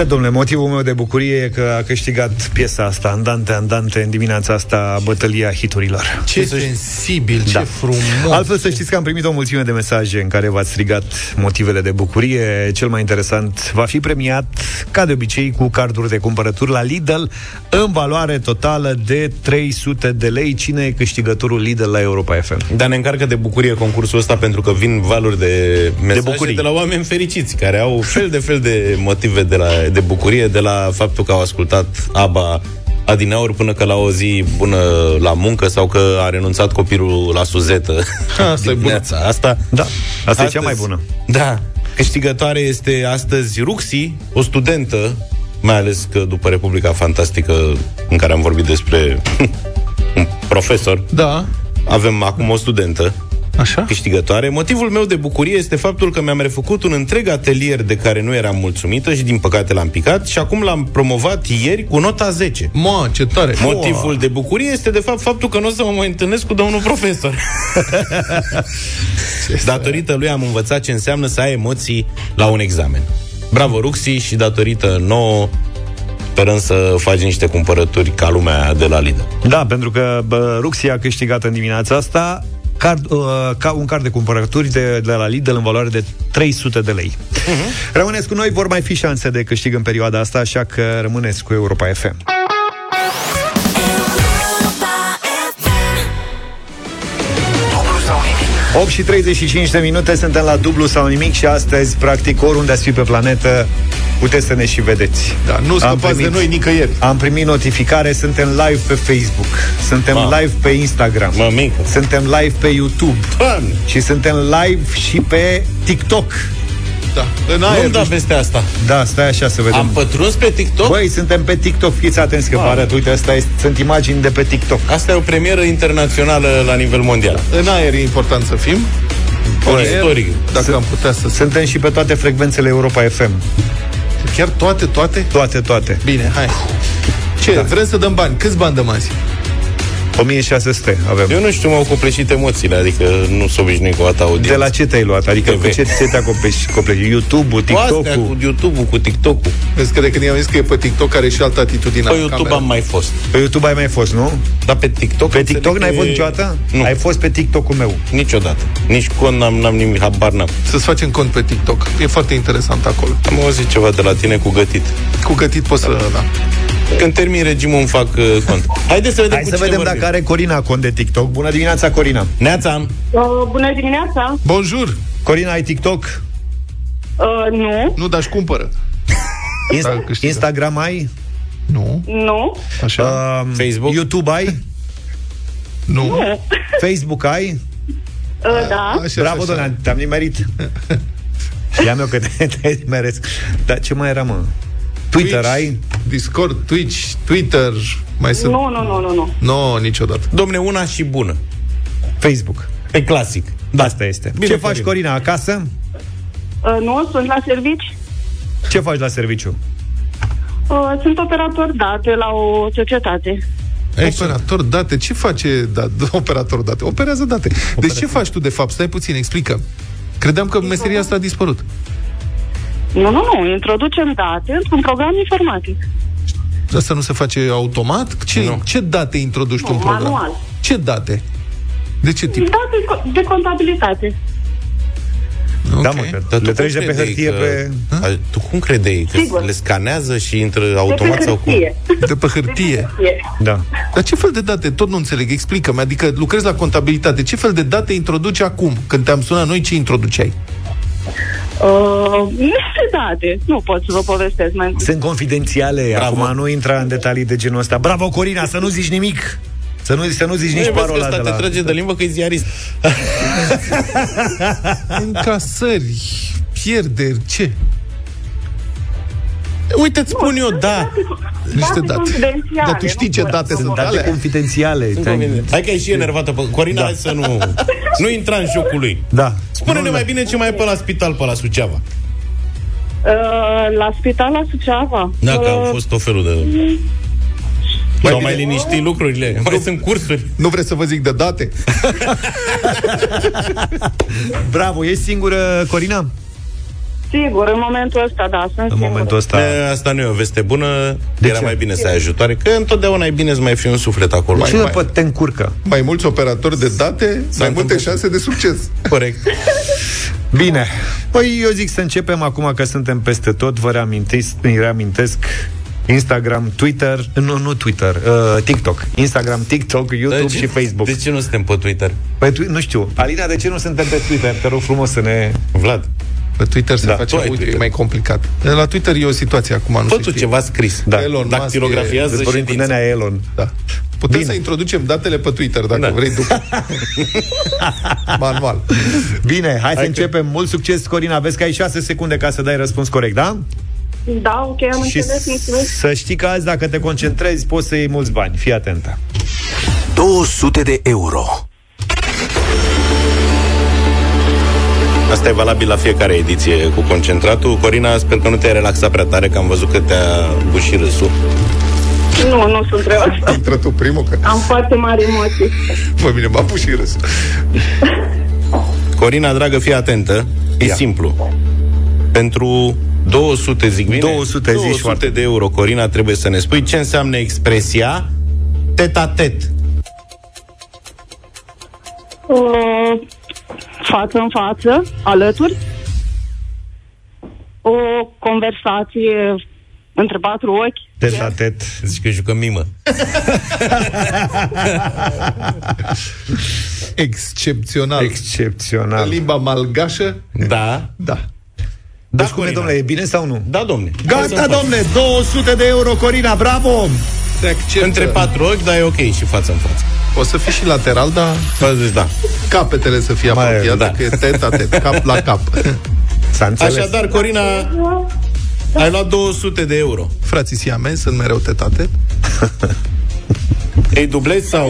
Domnule, motivul meu de bucurie e că a câștigat piesa asta, Andante, Andante, în dimineața asta, bătălia hiturilor. Ce sensibil, ce Da. frumos. Altfel să știți că am primit o mulțime de mesaje în care v-ați strigat motivele de bucurie. Cel mai interesant va fi premiat, ca de obicei, cu carduri de cumpărături la Lidl în valoare totală de 300 de lei. Cine e câștigătorul Lidl la Europa FM? Dar ne încarcă de bucurie concursul ăsta pentru că vin valuri de mesaje de, bucurii. de la oameni fericiți care au fel de fel de motive de, la, de bucurie, de la faptul că au ascultat ABBA adineauri până că la o zi bună la muncă sau că a renunțat copilul la suzetă. Asta e bună. dimineața Asta, Da, asta e cea mai bună. Da. Câștigătoare este astăzi Ruxi, o studentă, mai ales că după Republica Fantastică în care am vorbit despre un profesor, Da, avem acum o studentă așa? câștigătoare. Motivul meu de bucurie este faptul că mi-am refăcut un întreg atelier de care nu eram mulțumită și din păcate l-am picat și acum l-am promovat ieri cu nota 10. Ma, ce tare. Motivul de bucurie este de fapt faptul că nu o să mă mai întâlnesc cu domnul profesor. datorită lui am învățat ce înseamnă să ai emoții la un examen. Bravo, Ruxi, și datorită nouă sperăm să faci niște cumpărături ca lumea de la Lidl. Da, pentru că bă, Ruxia a câștigat în dimineața asta card, uh, ca un card de cumpărături de, de la Lidl în valoare de 300 de lei. Uh-huh. Rămâneți cu noi, vor mai fi șanse de câștig în perioada asta, așa că rămâneți cu Europa FM. 8 și 35 de minute, suntem la dublu sau nimic și astăzi, practic, oriunde ați fi pe planetă, puteți să ne și vedeți. Da, nu Am scăpați de primit- noi nicăieri. Am primit notificare, suntem live pe Facebook, suntem Ma. live pe Instagram, Mămică. suntem live pe YouTube Doamne! și suntem live și pe TikTok. Da, în Nu-mi aer. da peste asta. Da, stai așa să vedem. Am pătruns pe TikTok? Băi, suntem pe TikTok, fiți atenți că vă Wow. arăt. Uite, asta este, sunt imagini de pe TikTok. Asta e o premieră internațională la nivel mondial. În aer e important să fim. Bun, Aer, istoric. Dacă am putea să... Suntem și pe toate frecvențele Europa FM. Chiar toate, toate? Toate, toate. Bine, hai. Ce, da. vrem să dăm bani? Câți bani dăm azi? 1600 avem. Eu nu știu, m-au copleșit emoțiile, adică nu s-o obișnuit cu o dată audiență. De la ce te-ai luat? Adică TV. cu ce, ce te-a copleșit? copleșit? YouTube-ul, Cu astea, TikTok-ul? cu YouTube-ul, cu TikTok-ul. Vezi că de când i-am zis că e pe TikTok are și altă atitudine Pe la YouTube cameră. am mai fost. Pe YouTube ai mai fost, nu? Dar pe TikTok... Pe înțeleg TikTok n-ai că fost e- niciodată? Nu, Ai fost pe TikTok-ul meu. niciodată. Nici cont n-am, n-am nimic, habar n-am. Să-ți facem cont pe TikTok. E foarte interesant acolo. Am auzit ceva de la tine cu gătit. Cu gătit poți să... Da. Când termin regimul îmi fac uh, cont. Haideți să vedem Hai cu să cine vedem vorbim. dacă are Corina cont de TikTok. Bună dimineața, Corina! Neața, Uh, bună dimineața! Bonjour! Corina, ai TikTok? Uh, nu, Nu, dar și cumpără. Inst- Dacă câștigă. Instagram ai? Nu, nu, așa. Um, Facebook? YouTube ai? nu. nu. Facebook ai? Uh, da. Așa, Bravo, așa. doamne, te-am nimerit. Ia meu că te, te nimeresc. Dar ce mai era, mă? Twitter Twitch, ai? Discord, Twitch, Twitter, mai sunt... Nu, nu, nu, nu, nu. No, niciodată. domne, una și bună. Facebook. E clasic. Da. Asta este. Bine, ce faci, Corina. Corina, acasă? Uh, nu, sunt la servici. Ce faci la serviciu? Uh, sunt operator date la o societate. Operator date, ce face da, operator date? Operează date. Deci ce faci tu de fapt? Stai puțin, explică. Credeam că meseria asta a dispărut. Nu, nu, nu. Introducem date într-un program informatic. Asta nu se face automat? Ce, Nu. ce date introduci tu Nu, în program? manual. Ce date? De ce tip? Date co- de contabilitate. Ok. Da, mă, că Dar tu le cum treci de pe credeai hârtie că... pe... A, Tu cum credeai? Că Sigur. le scanează și intră De pe automat sau cum? hârtie. De pe hârtie. E. Da. Dar ce fel de date? Tot nu înțeleg. Explică-mi. Adică lucrezi la contabilitate. Ce fel de date introduci acum? Când te-am sunat noi, ce introduceai? Uh, niște date. Nu pot să vă povestesc mai mult. Sunt confidențiale. Bravo. Acum nu intra în detalii de genul ăsta. Bravo, Corina, să nu zici nimic. Să nu, să nu zici Nu nici vezi că parola ăsta de te la... trage de limbă că e ziarist. Încasări, pierderi, ce? Uite, îți spun eu, da. Niște date. confidențiale. Dar tu știi nu ce pot date să sunt vă- Date alea? confidențiale. Te-ai- Hai că e și enervată. pe- Corina, hai să nu... Nu intra în jocul lui. Da. Spune-ne Nu, mai da. bine ce mai e pe la spital, pe la Suceava. Uh, la spital la Suceava. Dacă Uh, au fost tot felul de... S-au mai liniștit lucrurile. Mai sunt cursuri. Nu vreți să vă zic de date? Bravo, ești singură, Corina? Sigur, în momentul ăsta, da, sunt În momentul ăsta... E, Asta nu e o veste bună, De era ce? mai bine să ai ajutoare, că întotdeauna e bine să mai fie un suflet acolo. Ce mai- mai, te încurcă? Mai mulți operatori de date, mai multe întâmplat. șanse de succes. Corect. Bine. Păi eu zic să începem acum că suntem peste tot. Vă reamintesc, îi reamintesc Instagram, Twitter, nu, nu Twitter, uh, TikTok. Instagram, TikTok, YouTube De ce- și Facebook. De ce nu suntem pe Twitter? Păi, tu, nu știu. Alina, de ce nu suntem pe Twitter? Te rog frumos să ne... Vlad, Pe Twitter se Da, face, tu ai uite, Twitter. e mai complicat. La Twitter e o situație acum, nu fă se tu știe. ceva scris. Da. Elon Musk Dactilografiază Îți vorbim cu ședința. nenea Elon. Da. Putem Bine. să introducem datele pe Twitter, dacă Da. vrei, după. Manual. Bine, hai, hai să că- începem. Mult succes, Corina. Vezi că ai 6 secunde ca să dai răspuns corect, da? Da, ok, am Și înțeles, mulțumesc. să știi că azi, dacă te concentrezi, poți să iei mulți bani. Fii atentă. 200 de euro. Asta e valabil la fiecare ediție cu concentratul. Corina, sper că nu te-ai relaxat prea tare, că am văzut că te-a bușit râsul. Nu, nu sunt relaxat. Intră tu primul, că Am foarte mari emoții. pe mine m-a pus și râs. Corina, dragă, fii atentă. E Ia. simplu. Pentru 200, zic bine? 200, zici 200 foarte. de euro, Corina, trebuie să ne spui ce înseamnă expresia tet-a-tet. Uh, față în față, alături. O conversație între patru ochi. Tet la tet. Zici că jucăm mimă. Excepțional. În Excepțional. limba malgașă, Da. da. Da, Deci cum e, domnule, e bine sau nu? Da, domne. Hai Gata, să-mi domnule, 200 de euro, Corina, bravo! Se acceptă. Între patru ochi, dar e ok și față în față. O să fii și lateral, dar Deci, da. capetele să fie Mai- apropiate, da. că e teta tet, cap la cap. S-a înțeles. Așadar, Corina, ai luat 200 de euro. Frații siamezi sunt mereu teta tet. Ei dublezi sau...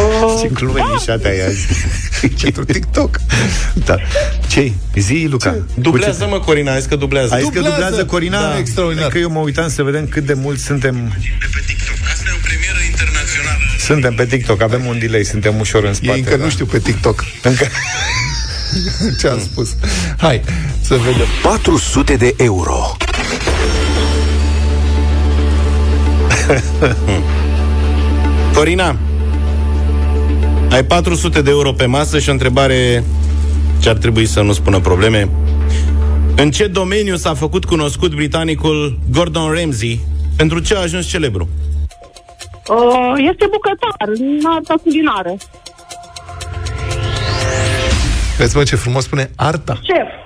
Ce glume nișate ai azi. Pentru TikTok. Da. ce Zi, Luca. Dublează, mă, Corina, ai zis că dublează. Ai zis că Dublează. dublează Corina? Da, extraordinar. Că eu mă uitam să vedem cât de mult suntem... Pe TikTok. Asta e o premieră internațională. Suntem pe TikTok, avem un delay, suntem ușor în spate. Ei încă da. nu știu pe TikTok Încă... ce am spus. Hai, să vedem. 400 de euro. Corina, ai 400 de euro pe masă și o întrebare ce ar trebui să nu spună probleme. În ce domeniu s-a făcut cunoscut britanicul Gordon Ramsay? Pentru ce a ajuns celebru? Uh, este bucătar în arta culinară. Vezi, mă, ce frumos spune arta. Șef.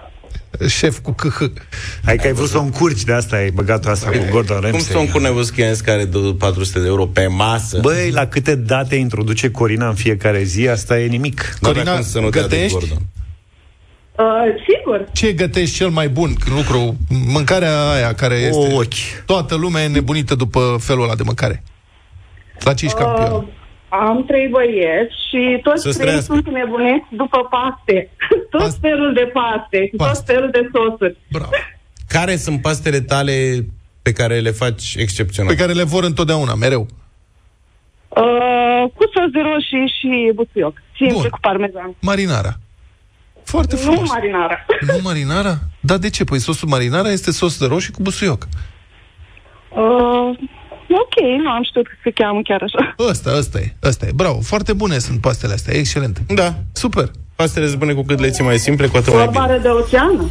Șef cu KH. Hai că ai vrut să o încurci, de asta ai băgat asta cu Gordon Cum Ramsay. să un curnevus care dă 400 de euro pe masă? Băi, la câte date introduce Corina în fiecare zi, asta e nimic. Dar Corina, cum să nu dea de gătești? Gordon? Uh, sigur. Ce gătești cel mai bun lucru? Mâncarea aia care este... ochi. Toată lumea e nebunită după felul ăla de mâncare. La ce ești campion? Uh, am trei băieți și toți Să-ți trei trăiască. sunt nebuneți după paste. Tot Paste. felul de paste și tot Paste. felul de sosuri. Bravo. Care sunt pastele tale pe care le faci excepțional? Pe care le vor întotdeauna, mereu. Uh, cu sos de roșii și buțioc. Simple Bun. cu parmezan. Marinara. Foarte Nu frumos. marinara. Nu marinara? Da, de ce? Păi sosul marinara este sos de roșii cu busuioc. Uh, ok, nu am știut că se cheamă chiar așa. Ăsta, ăsta e, ăsta e. Bravo, foarte bune sunt pastele astea, excelente. Da. Super. Pastele se spune cu cât le ții mai simple, cu atât mai bine. Ciorbare de oceană.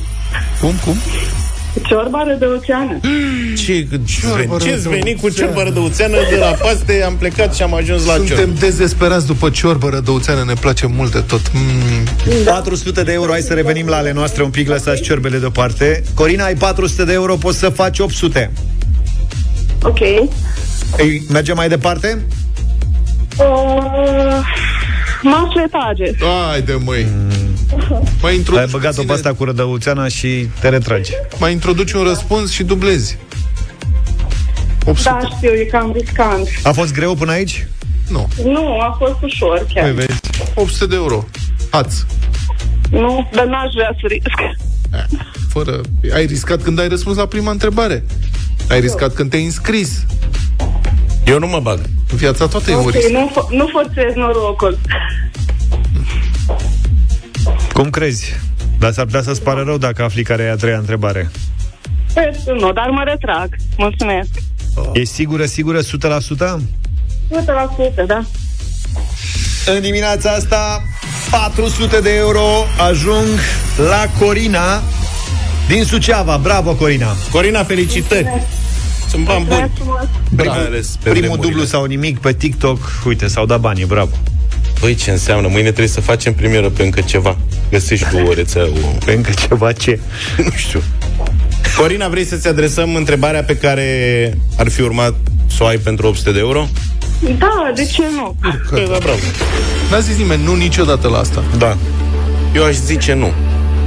Cum, cum? Ciorbare de oceană. Ce, Ciorbără ce-ți de veni cu oțeană. ciorbără de oțeană de la paste, am plecat și am ajuns la Suntem ciorbă. dezesperați după ciorbă rădăuțeană, ne place mult de tot. Mm. 400 de euro, hai să revenim la ale noastre un pic, lăsați ciorbele deoparte. Corina, ai 400 de euro, poți să faci 800. Ok. Ei, mergem mai departe? Uh, masletage. Hai de măi. Mai Ai introduci, băgat-o pe puține- asta cu rădăuțeana și te retragi. mai introduci un răspuns și dublezi. 800. Da, știu, e cam riscant. A fost greu până aici? Nu. Nu, a fost ușor chiar. Păi vezi. 800 de euro. Ați. Nu, dar n-aș vrea să risc. Fără... Ai riscat când ai răspuns la prima întrebare. Ai riscat când te-ai înscris. Eu nu mă bag. În viața toată e un Ok, risc. nu, fo- nu forțez norocul. Cum crezi? Dar s-ar putea să-ți pară rău dacă afli care e a treia întrebare. Nu, dar mă retrag. Mulțumesc. E sigură, sigură, 100%? 100%, da. În dimineața asta 400 de euro ajung la Corina din Suceava. Bravo, Corina! Corina, felicitări! Sunt bani buni. Mulțumesc frumos. Bravo. Mai ales pe Primul vremurile dublu sau nimic pe TikTok. Uite, s-au dat banii, bravo. Băi, ce înseamnă? Mâine trebuie să facem premieră pe încă ceva. Găsești tu o rețea, o... Pe încă ceva ce? nu știu. Corina, vrei să-ți adresăm întrebarea pe care ar fi urmat să o ai pentru 800 de euro? Da, de ce nu? Păi, da, bravo. N-a zis nimeni nu niciodată la asta. Da. Eu aș zice nu.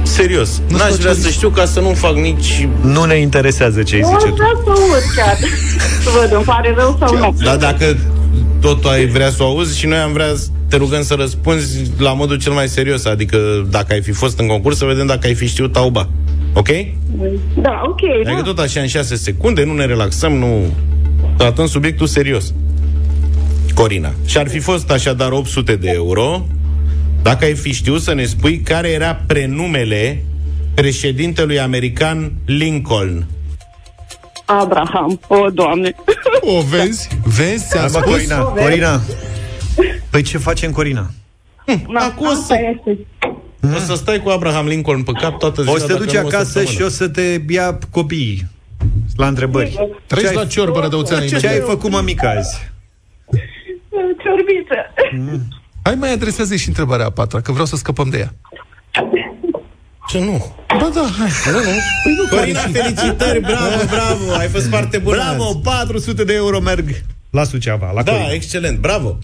Serios. Nu N-aș știu vrea ce să zici. știu ca să nu fac nici... Nu ne interesează ce îi Nu zice aș tu. vrea să aud chiar. Să văd, îmi pare rău sau nu. Dar dacă tot ai vrea să o auzi și noi am vrea să te rugăm să răspunzi la modul cel mai serios, adică dacă ai fi fost în concurs, să vedem dacă ai fi știut tauba. Ok? Da, ok, Adică da. tot așa în 6 secunde, nu ne relaxăm, nu tratăm subiectul serios. Corina. Și ar fi fost așadar 800 de euro dacă ai fi știut să ne spui care era prenumele președintelui american Lincoln. Abraham. O, Doamne. O vezi? Vezi? Ți-am Hai, mă, spus? Corina, Corina. Păi ce facem, Corina? Acum o să, Asta este. o să stai cu Abraham Lincoln pe cap toată ziua. O să te dacă duci nu o acasă săptămână. și o să te ia copiii la întrebări. Treci Ce ai- la ciorbă, Rădăuțeană, Ce ai făcut, mămica, azi? Ciorbiță. Hai mai adresează și întrebarea a patra, că vreau să scăpăm de ea. Ce nu? Ba da, hai. Nu, nu. Păi nu, Corina, felicitări, bravo, bravo, ai fost foarte bună. Bravo, azi. 400 de euro merg la Suceava, la Corina. Da, excelent, bravo.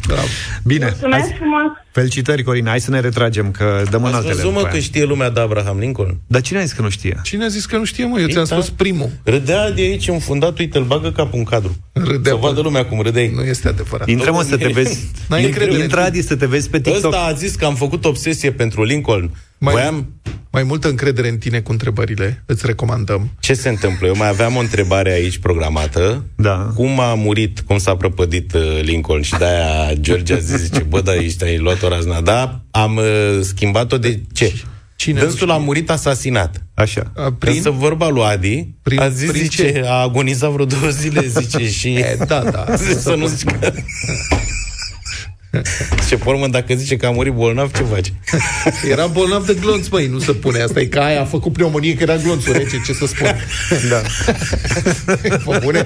Bine, hai, Mulțumesc frumos. felicitări, Corina. Hai să ne retragem, că dăm în Ați altele. văzut, mă, după că aia. știe lumea de Abraham Lincoln? Dar cine a zis că nu știe? Cine a zis că nu știe, mă? Eu ți-am Uita. spus primul. Râdea de aici înfundat, uite, îl bagă capul în cadru. Râdea, Să bă. vadă lumea cum râdeai. Nu este adevărat. Intră, mă, să te vezi. N-ai încredere. Intră, Adi, să te vezi pe TikTok. Ăsta a zis că am făcut obsesie pentru Lincoln. Mai, Voiam... mai multă încredere în tine cu întrebările. Îți recomandăm. Ce se întâmplă? Eu mai aveam o întrebare aici programată. Da. Cum a murit, cum s-a prăpădit uh, Lincoln? Și de-aia George a zis, zice, bă, da, ești, ai luat o razna. Da, am uh, schimbat-o de ce? Cine Dânsul nu a știe? murit asasinat. Așa. A, Prin? Însă vorba lui Adi Prin- a zis, prin zice, ce? a agonizat vreo două zile, zice, și... E, da, da. să nu zici că... Ce formă, dacă zice că a murit bolnav, ce faci? Era bolnav de glonț, băi, nu se pune. Asta e ca aia a făcut pneumonie, că era glonțul rece, ce să spun. Da. Vă bune?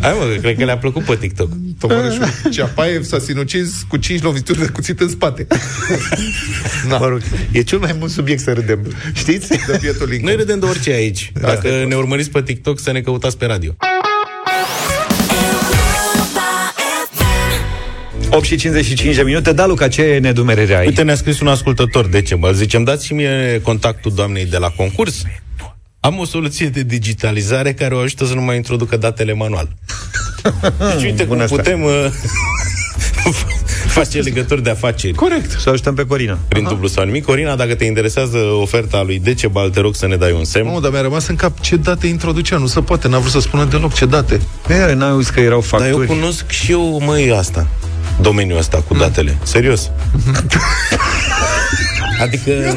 Hai mă, că cred că le-a plăcut pe TikTok. Tovarășul Ceapaev s-a sinucis cu 5 lovituri de cuțit în spate. Da. Mă rog, e cel mai mult subiect să râdem. Știți? De bietul Lincoln. Noi râdem de orice aici. Dacă e ne urmăriți pe TikTok, să ne căutați pe radio. 8 și 55 de minute. Da, Luca, ce nedumerere ai? Uite, ne-a scris un ascultător de ce, Zicem, dați și mie contactul doamnei de la concurs. Am o soluție de digitalizare care o ajută să nu mai introducă datele manual. Deci uite cum Bună asta. putem uh, face legături de afaceri. Corect. Să ajutăm pe Corina. Prin dublu sau nimic. Corina, dacă te interesează oferta lui Decebal, te rog să ne dai un semn. Mamă, dar mi-a rămas în cap ce date introducea. Nu se poate, n-a vrut să spună deloc ce date. E, n-ai auzit că erau Dar eu facturi? cunosc și eu, măi, asta. Domeniul ăsta cu datele. Serios. adică...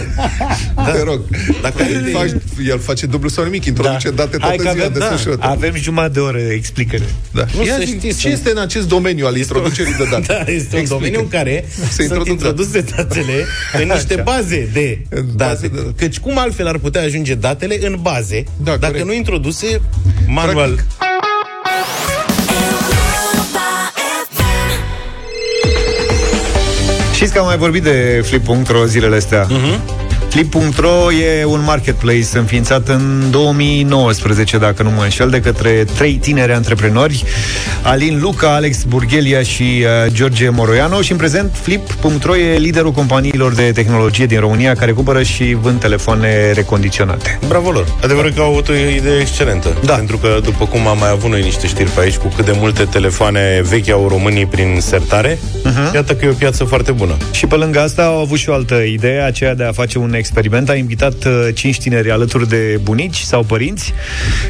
Da. Te rog. Dacă ai el, idei- faci, el face dublu sau nimic, introduce date Da. Hai toată că ziua avem, de da, desfășurător. avem jumătate de oră, explică-ne. Da. Nu Ia să zi, știți, ce sunt- este în acest domeniu al introducerii de date? Da, este un Explică. domeniu în care Se sunt introduc introduse datele în niște Așa. baze de În date. baze de date. Căci cum altfel ar putea ajunge datele în baze, Da, dacă corect. nu introduse manual? Practic. Știți că am mai vorbit de Flip.ro zilele astea. Uh-huh. Flip.ro e un marketplace înființat în 2019, dacă nu mă înșel, de către trei tineri antreprenori, Alin Luca, Alex Burghelia și uh, George Moroiano și în prezent Flip.ro e liderul companiilor de tehnologie din România care cumpără și vând telefoane recondiționate. Bravo lor. Adevărul că au avut o idee excelentă. Da. Pentru că, după cum am mai avut noi niște știri pe aici, cu cât de multe telefoane vechi au românii prin sertare, uh-huh. iată că e o piață foarte bună. Și pe lângă asta au avut și o altă idee, aceea de a face un experiment. A invitat 5 tineri alături de bunici sau părinți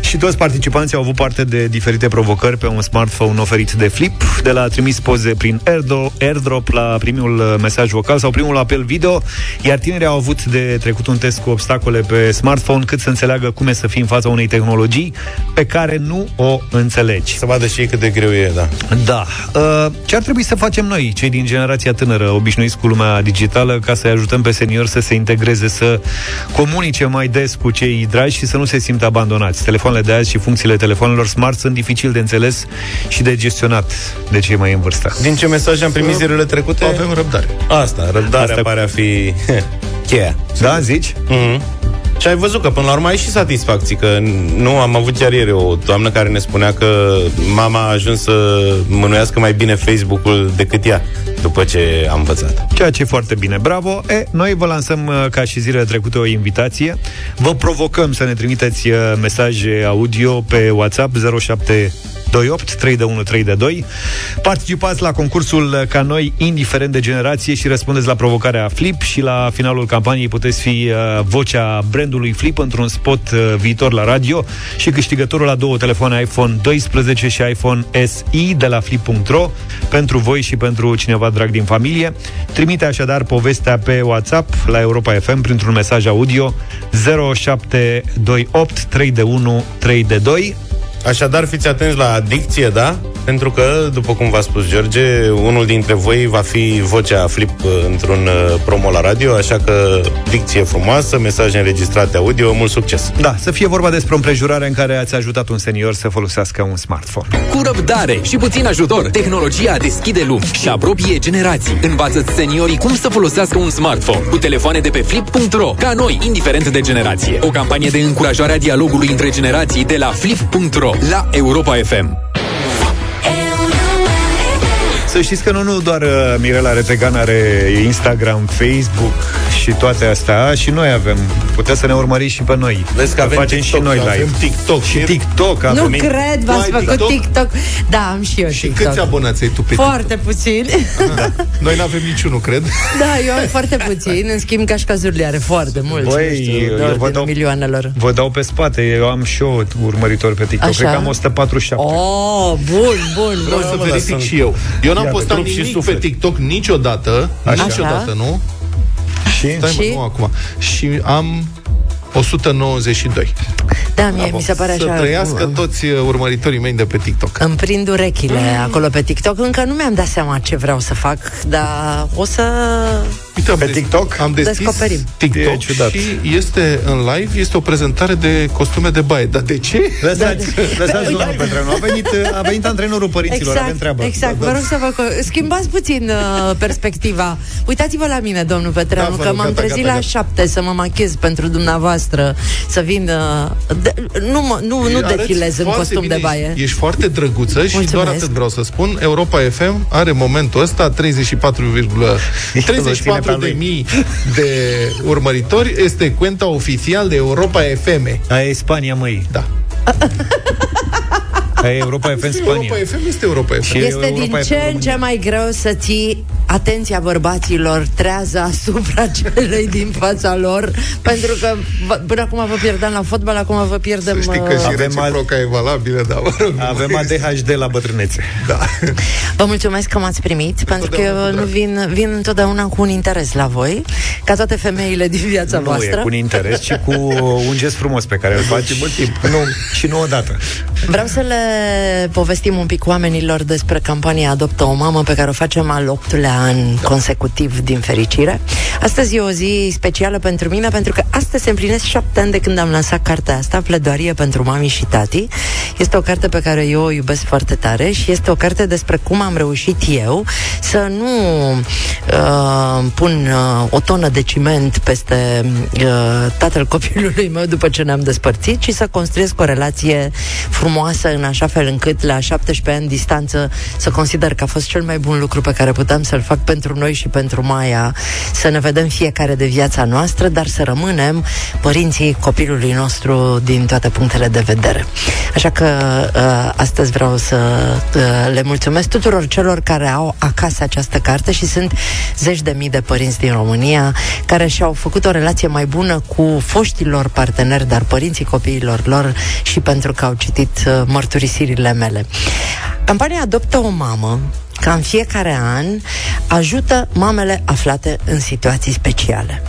și toți participanții au avut parte de diferite provocări pe un smartphone oferit de Flip, de la trimis poze prin airdrop la primul mesaj vocal sau primul apel video, iar tinerii au avut de trecut un test cu obstacole pe smartphone cât să înțeleagă cum e să fii în fața unei tehnologii pe care nu o înțelegi. Să vadă și ei cât de greu e, da. Da. Uh, ce ar trebui să facem noi, cei din generația tânără, obișnuiți cu lumea digitală, ca să-i ajutăm pe seniori să se integreze, să comunice mai des cu cei dragi și să nu se simtă abandonați. Telefoanele de azi și funcțiile telefonelor smart sunt dificil de înțeles și de gestionat de cei mai în vârstă. Din ce mesaje am primit zilele trecute? Avem răbdare. Asta, răbdarea Asta... pare a fi cheia. Da, zici? Mm-hmm. Și ai văzut că până la urmă ai și satisfacții, că nu am avut chiar ieri o doamnă care ne spunea că mama a ajuns să mânuiască mai bine Facebook-ul decât ea, după ce am învățat. Ceea ce e foarte bine. Bravo! E, noi vă lansăm uh, ca și zilele trecute o invitație. Vă provocăm să ne trimiteți uh, mesaje audio pe WhatsApp 07 28 3 de 1 3 de 2. Participați la concursul Ca Noi, indiferent de generație și răspundeți la provocarea Flip și la finalul campaniei puteți fi uh, vocea brandului Flip într-un spot uh, viitor la radio și câștigătorul la două telefoane iPhone 12 și iPhone SI de la flip.ro pentru voi și pentru cineva drag din familie. Trimite așadar povestea pe WhatsApp la Europa FM printr-un mesaj audio 0728 3 de 1 3 de 2 Așadar, fiți atenți la adicție, da? Pentru că, după cum v-a spus George, unul dintre voi va fi vocea Flip uh, într-un uh, promo la radio, așa că dicție frumoasă, mesaje înregistrate audio, mult succes! Da, să fie vorba despre o împrejurare în care ați ajutat un senior să folosească un smartphone. Cu răbdare și puțin ajutor, tehnologia deschide lumi și apropie generații. învață seniorii cum să folosească un smartphone cu telefoane de pe flip.ro, ca noi, indiferent de generație. O campanie de încurajare a dialogului între generații de la flip.ro la Europa FM. Să știți că nu, nu doar uh, Mirela Retegan are Instagram, Facebook și toate astea, și noi avem. Puteți să ne urmăriți și pe noi. Vezi că avem facem TikTok, și noi live. Avem TikTok. Și TikTok avem. Nu cred, v-ați făcut TikTok? TikTok. Da, am și eu și TikTok. câți abonați ai tu pe Foarte TikTok? puțini. Da. Noi nu avem niciunul, cred. Da, eu am foarte puțin. În schimb, cașcazurile are foarte mult. Băi, știu, eu vă dau, milioanelor. Vă dau pe spate. Eu am și eu urmăritori pe TikTok. Așa? Cred că am 147. Oh, bun, bun. Vreau să verific și eu. Eu n-am postat nimic pe TikTok niciodată. Așa. Niciodată, nu? Și? Stai, mă, Și? nu acum. Și am 192. Da, mie mi se pare Să așa. trăiască toți uh, urmăritorii mei de pe TikTok. Îmi prind urechile acolo pe TikTok. Încă nu mi-am dat seama ce vreau să fac, dar o să... Uite, am Pe des- TikTok? Am deschis Descoperim. E TikTok ciudat. și este în live, este o prezentare de costume de baie. Dar de ce? Lăsați, lăsați domnul Petreanu. A venit, a venit antrenorul părinților, avem Exact, treabă. exact. Vă rog să vă co- schimbați puțin uh, perspectiva. Uitați-vă la mine, domnul Petreanu, Da, vă că rog, m-am gata, trezit gata, la gata. șapte să mă machez pentru dumneavoastră, să vin... Uh, de, nu, mă, nu, nu Arăți defilez în foarte costum bine, de baie. Ești, ești foarte drăguță și Mulțumesc. doar atât vreau să spun. Europa FM are momentul ăsta 34, 34 de mii de urmăritori. Este cuenta oficial de Europa FM. Aia e Spania, măi. Da. Aia e Europa FM Spania. Europa FM este Europa FM. Și Este Europa din FM ce în România. ce mai greu să ții atenția bărbaților trează asupra celei din fața lor, pentru că vă- până acum vă pierdeam la fotbal, acum vă pierdem... Să știi că uh, și Avem reciproca e valabilă, dar mă rog. Avem ADHD la bătrânețe. Da. Vă mulțumesc că m-ați primit, pentru că eu nu vin, vin întotdeauna cu un interes la voi, ca toate femeile din viața Nu voastră. e cu un interes, ci cu un gest frumos pe care îl faci mult timp. Nu, și nu odată. Vreau să le povestim un pic oamenilor despre campania Adoptă o mamă pe care o facem al optulea an da. consecutiv din fericire. Astăzi e o zi specială pentru mine pentru că astăzi se împlinesc șapte ani de când am lansat cartea asta, Pledoarie pentru mami și tati. Este o carte pe care eu o iubesc foarte tare și este o carte despre cum am reușit eu să nu uh, pun uh, o tonă de ciment peste uh, tatăl copilului meu după ce ne-am despărțit, ci să construiesc o relație frumoasă în așa fel încât la 17 ani distanță să consider că a fost cel mai bun lucru pe care puteam să-l fac pentru noi și pentru Maia să ne vedem fiecare de viața noastră, dar să rămânem părinții copilului nostru din toate punctele de vedere. Așa că uh, astăzi vreau să uh, le mulțumesc tuturor celor care au acasă această carte și sunt zeci de mii de părinți din România care și-au făcut o relație mai bună cu foștilor parteneri, dar părinții copiilor lor și pentru că au citit uh, mărturisirile mele. Campania Adoptă o mamă ca în fiecare an ajută mamele aflate în situații speciale.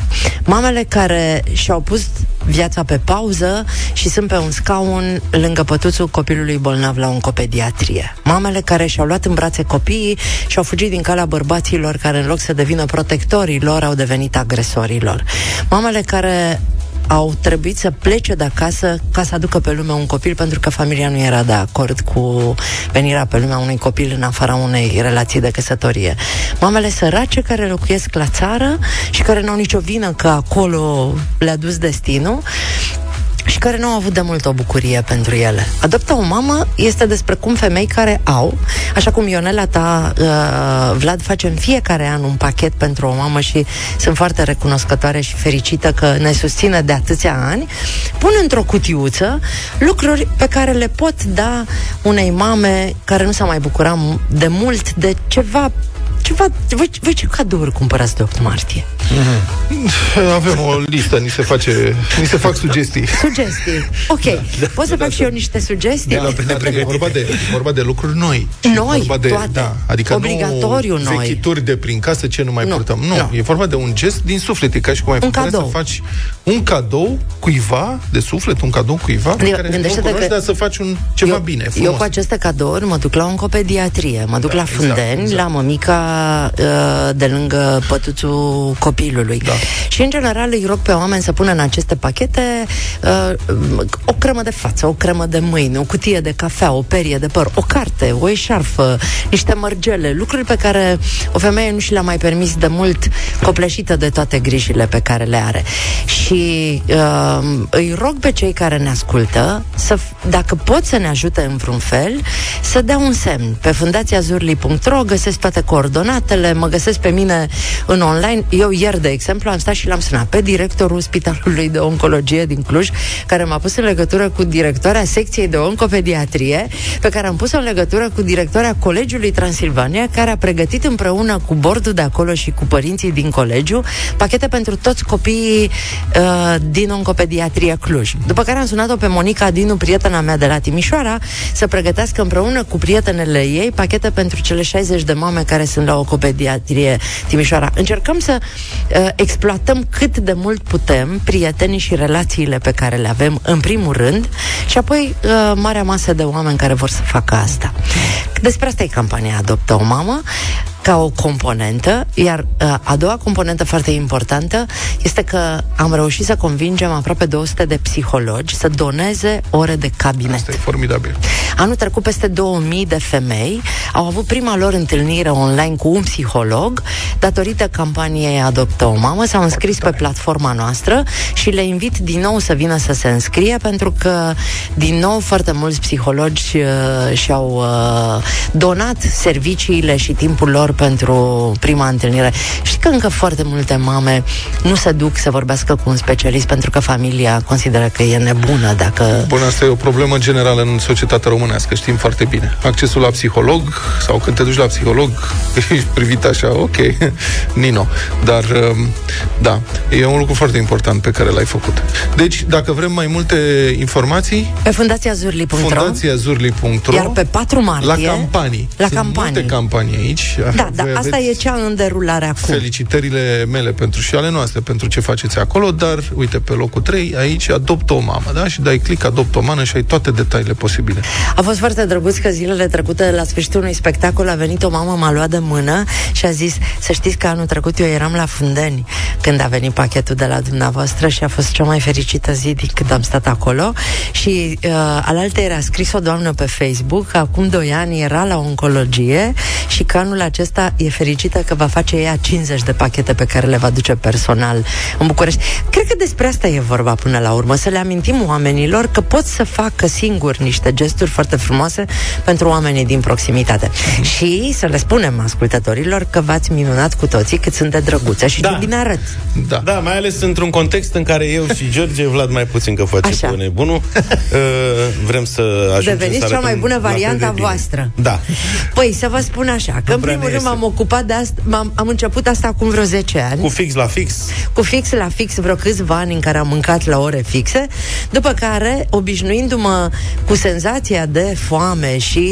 Mamele care și-au pus viața pe pauză și sunt pe un scaun lângă pătuțul copilului bolnav la oncopediatrie. Mamele care și-au luat în brațe copiii și au fugit din calea bărbaților care în loc să devină protectorii lor au devenit agresorii lor. Mamele care au trebuit să plece de acasă ca să aducă pe lume un copil pentru că familia nu era de acord cu venirea pe lumea unui copil în afara unei relații de căsătorie. Mamele sărace care locuiesc la țară și care nu au nicio vină că acolo le-a dus destinul și care nu au avut de mult o bucurie pentru ele. Adoptă o mamă este despre cum femei care au, așa cum Ionela ta, uh, Vlad, face în fiecare an un pachet pentru o mamă și sunt foarte recunoscătoare și fericită că ne susține de atâția ani, pun într-o cutiuță lucruri pe care le pot da unei mame care nu s-a mai bucurat de mult de ceva ceva, voi, voi ce cadouri cumpărați de 8 martie? Mm-hmm. Avem o listă, ni se face, ni se fac sugestii. Sugestii. Ok. Da, da, Pot să da, fac da, și eu niște sugestii? Da, da, da, e vorba de, vorba de lucruri noi. Noi, vorba de, toate. Da, adică Obligatoriu nu noi. vechituri de prin casă ce nu mai nu, purtăm. Nu, nu, e vorba de un gest din suflet. E ca și cum ai un cadou. să faci un cadou cuiva de suflet, un cadou cuiva pe care nu cunoști, dar să faci un ceva eu, bine, frumos. Eu cu aceste cadouri mă duc la oncopediatrie, mă duc da, la Fundeni, exact, exact. la mămica uh, de lângă pătuțul copilului. Da. Și, în general, îi rog pe oameni să pună în aceste pachete uh, o cremă de față, o cremă de mâini, o cutie de cafea, o perie de păr, o carte, o eșarfă, niște mărgele, lucruri pe care o femeie nu și le-a mai permis de mult, copleșită de toate grijile pe care le are. Și uh, îi rog pe cei care ne ascultă să, dacă pot să ne ajute în vreun fel, să dea un semn. Pe fundațiazurli.ro găsesc toate coordonatele, mă găsesc pe mine în online. Eu ieri, de exemplu, am stat și l-am sunat pe directorul Spitalului de Oncologie din Cluj, care m-a pus în legătură cu directoarea secției de oncopediatrie, pe care am pus în legătură cu directoarea Colegiului Transilvania, care a pregătit împreună cu bordul de acolo și cu părinții din colegiu pachete pentru toți copiii uh, din oncopediatrie Cluj. După care am sunat-o pe Monica Dinu, prietena mea de la Timișoara, să pregătească împreună cu prietenele ei pachete pentru cele 60 de mame care sunt la oncopediatrie Timișoara. Încercăm să uh, exploatăm cât de mult putem prietenii și relațiile pe care le avem, în primul rând, și apoi uh, marea masă de oameni care vor să facă asta. Despre asta e campania Adoptă o mamă ca o componentă, iar uh, a doua componentă foarte importantă este că am reușit să convingem aproape 200 de psihologi să doneze ore de cabinet. Asta e formidabil. Anul trecut peste 2000 de femei au avut prima lor întâlnire online cu un psiholog datorită campaniei Adoptă o mamă, s-au înscris pe platforma noastră și le invit din nou să vină să se înscrie pentru că din nou foarte mulți psihologi uh, și-au uh, donat serviciile și timpul lor pentru prima întâlnire. Și că încă foarte multe mame nu se duc să vorbească cu un specialist pentru că familia consideră că e nebună dacă... Bun, asta e o problemă generală în societatea românească, știm foarte bine. Accesul la psiholog sau când te duci la psiholog ești privit așa, ok, Nino. Dar, um, da, e un lucru foarte important pe care l-ai făcut. Deci, dacă vrem mai multe informații... Pe fundațiazurli.ro fundațiazurli.ro Iar pe 4 martie... La campanii. La Sunt campanii. multe campanii aici. Da, da, asta e cea în derulare acum. Felicitările mele pentru și ale noastre pentru ce faceți acolo, dar uite, pe locul 3, aici adoptă o mamă, da? Și dai click, adoptă o mamă și ai toate detaliile posibile. A fost foarte drăguț că zilele trecute, la sfârșitul unui spectacol, a venit o mamă, m-a luat de mână și a zis, să știți că anul trecut eu eram la Fundeni când a venit pachetul de la dumneavoastră și a fost cea mai fericită zi din când am stat acolo și uh, alaltă era scris o doamnă pe Facebook, acum 2 ani era la oncologie și că anul acesta ăsta e fericită că va face ea 50 de pachete pe care le va duce personal în București. Cred că despre asta e vorba până la urmă, să le amintim oamenilor că pot să facă singuri niște gesturi foarte frumoase pentru oamenii din proximitate. Și să le spunem ascultătorilor că v-ați minunat cu toții cât sunt de drăguțe și da. bine arăt. Da. da, mai ales într-un context în care eu și George, Vlad mai puțin că face Așa. bune bunul, uh, vrem să ajungem Deveniți să cea mai bună variantă voastră. Da. Păi, să vă spun așa, că în primul rând m-am ocupat de asta, m-am, am început asta acum vreo 10 ani. Cu fix la fix? Cu fix la fix, vreo câțiva ani în care am mâncat la ore fixe, după care, obișnuindu-mă cu senzația de foame și...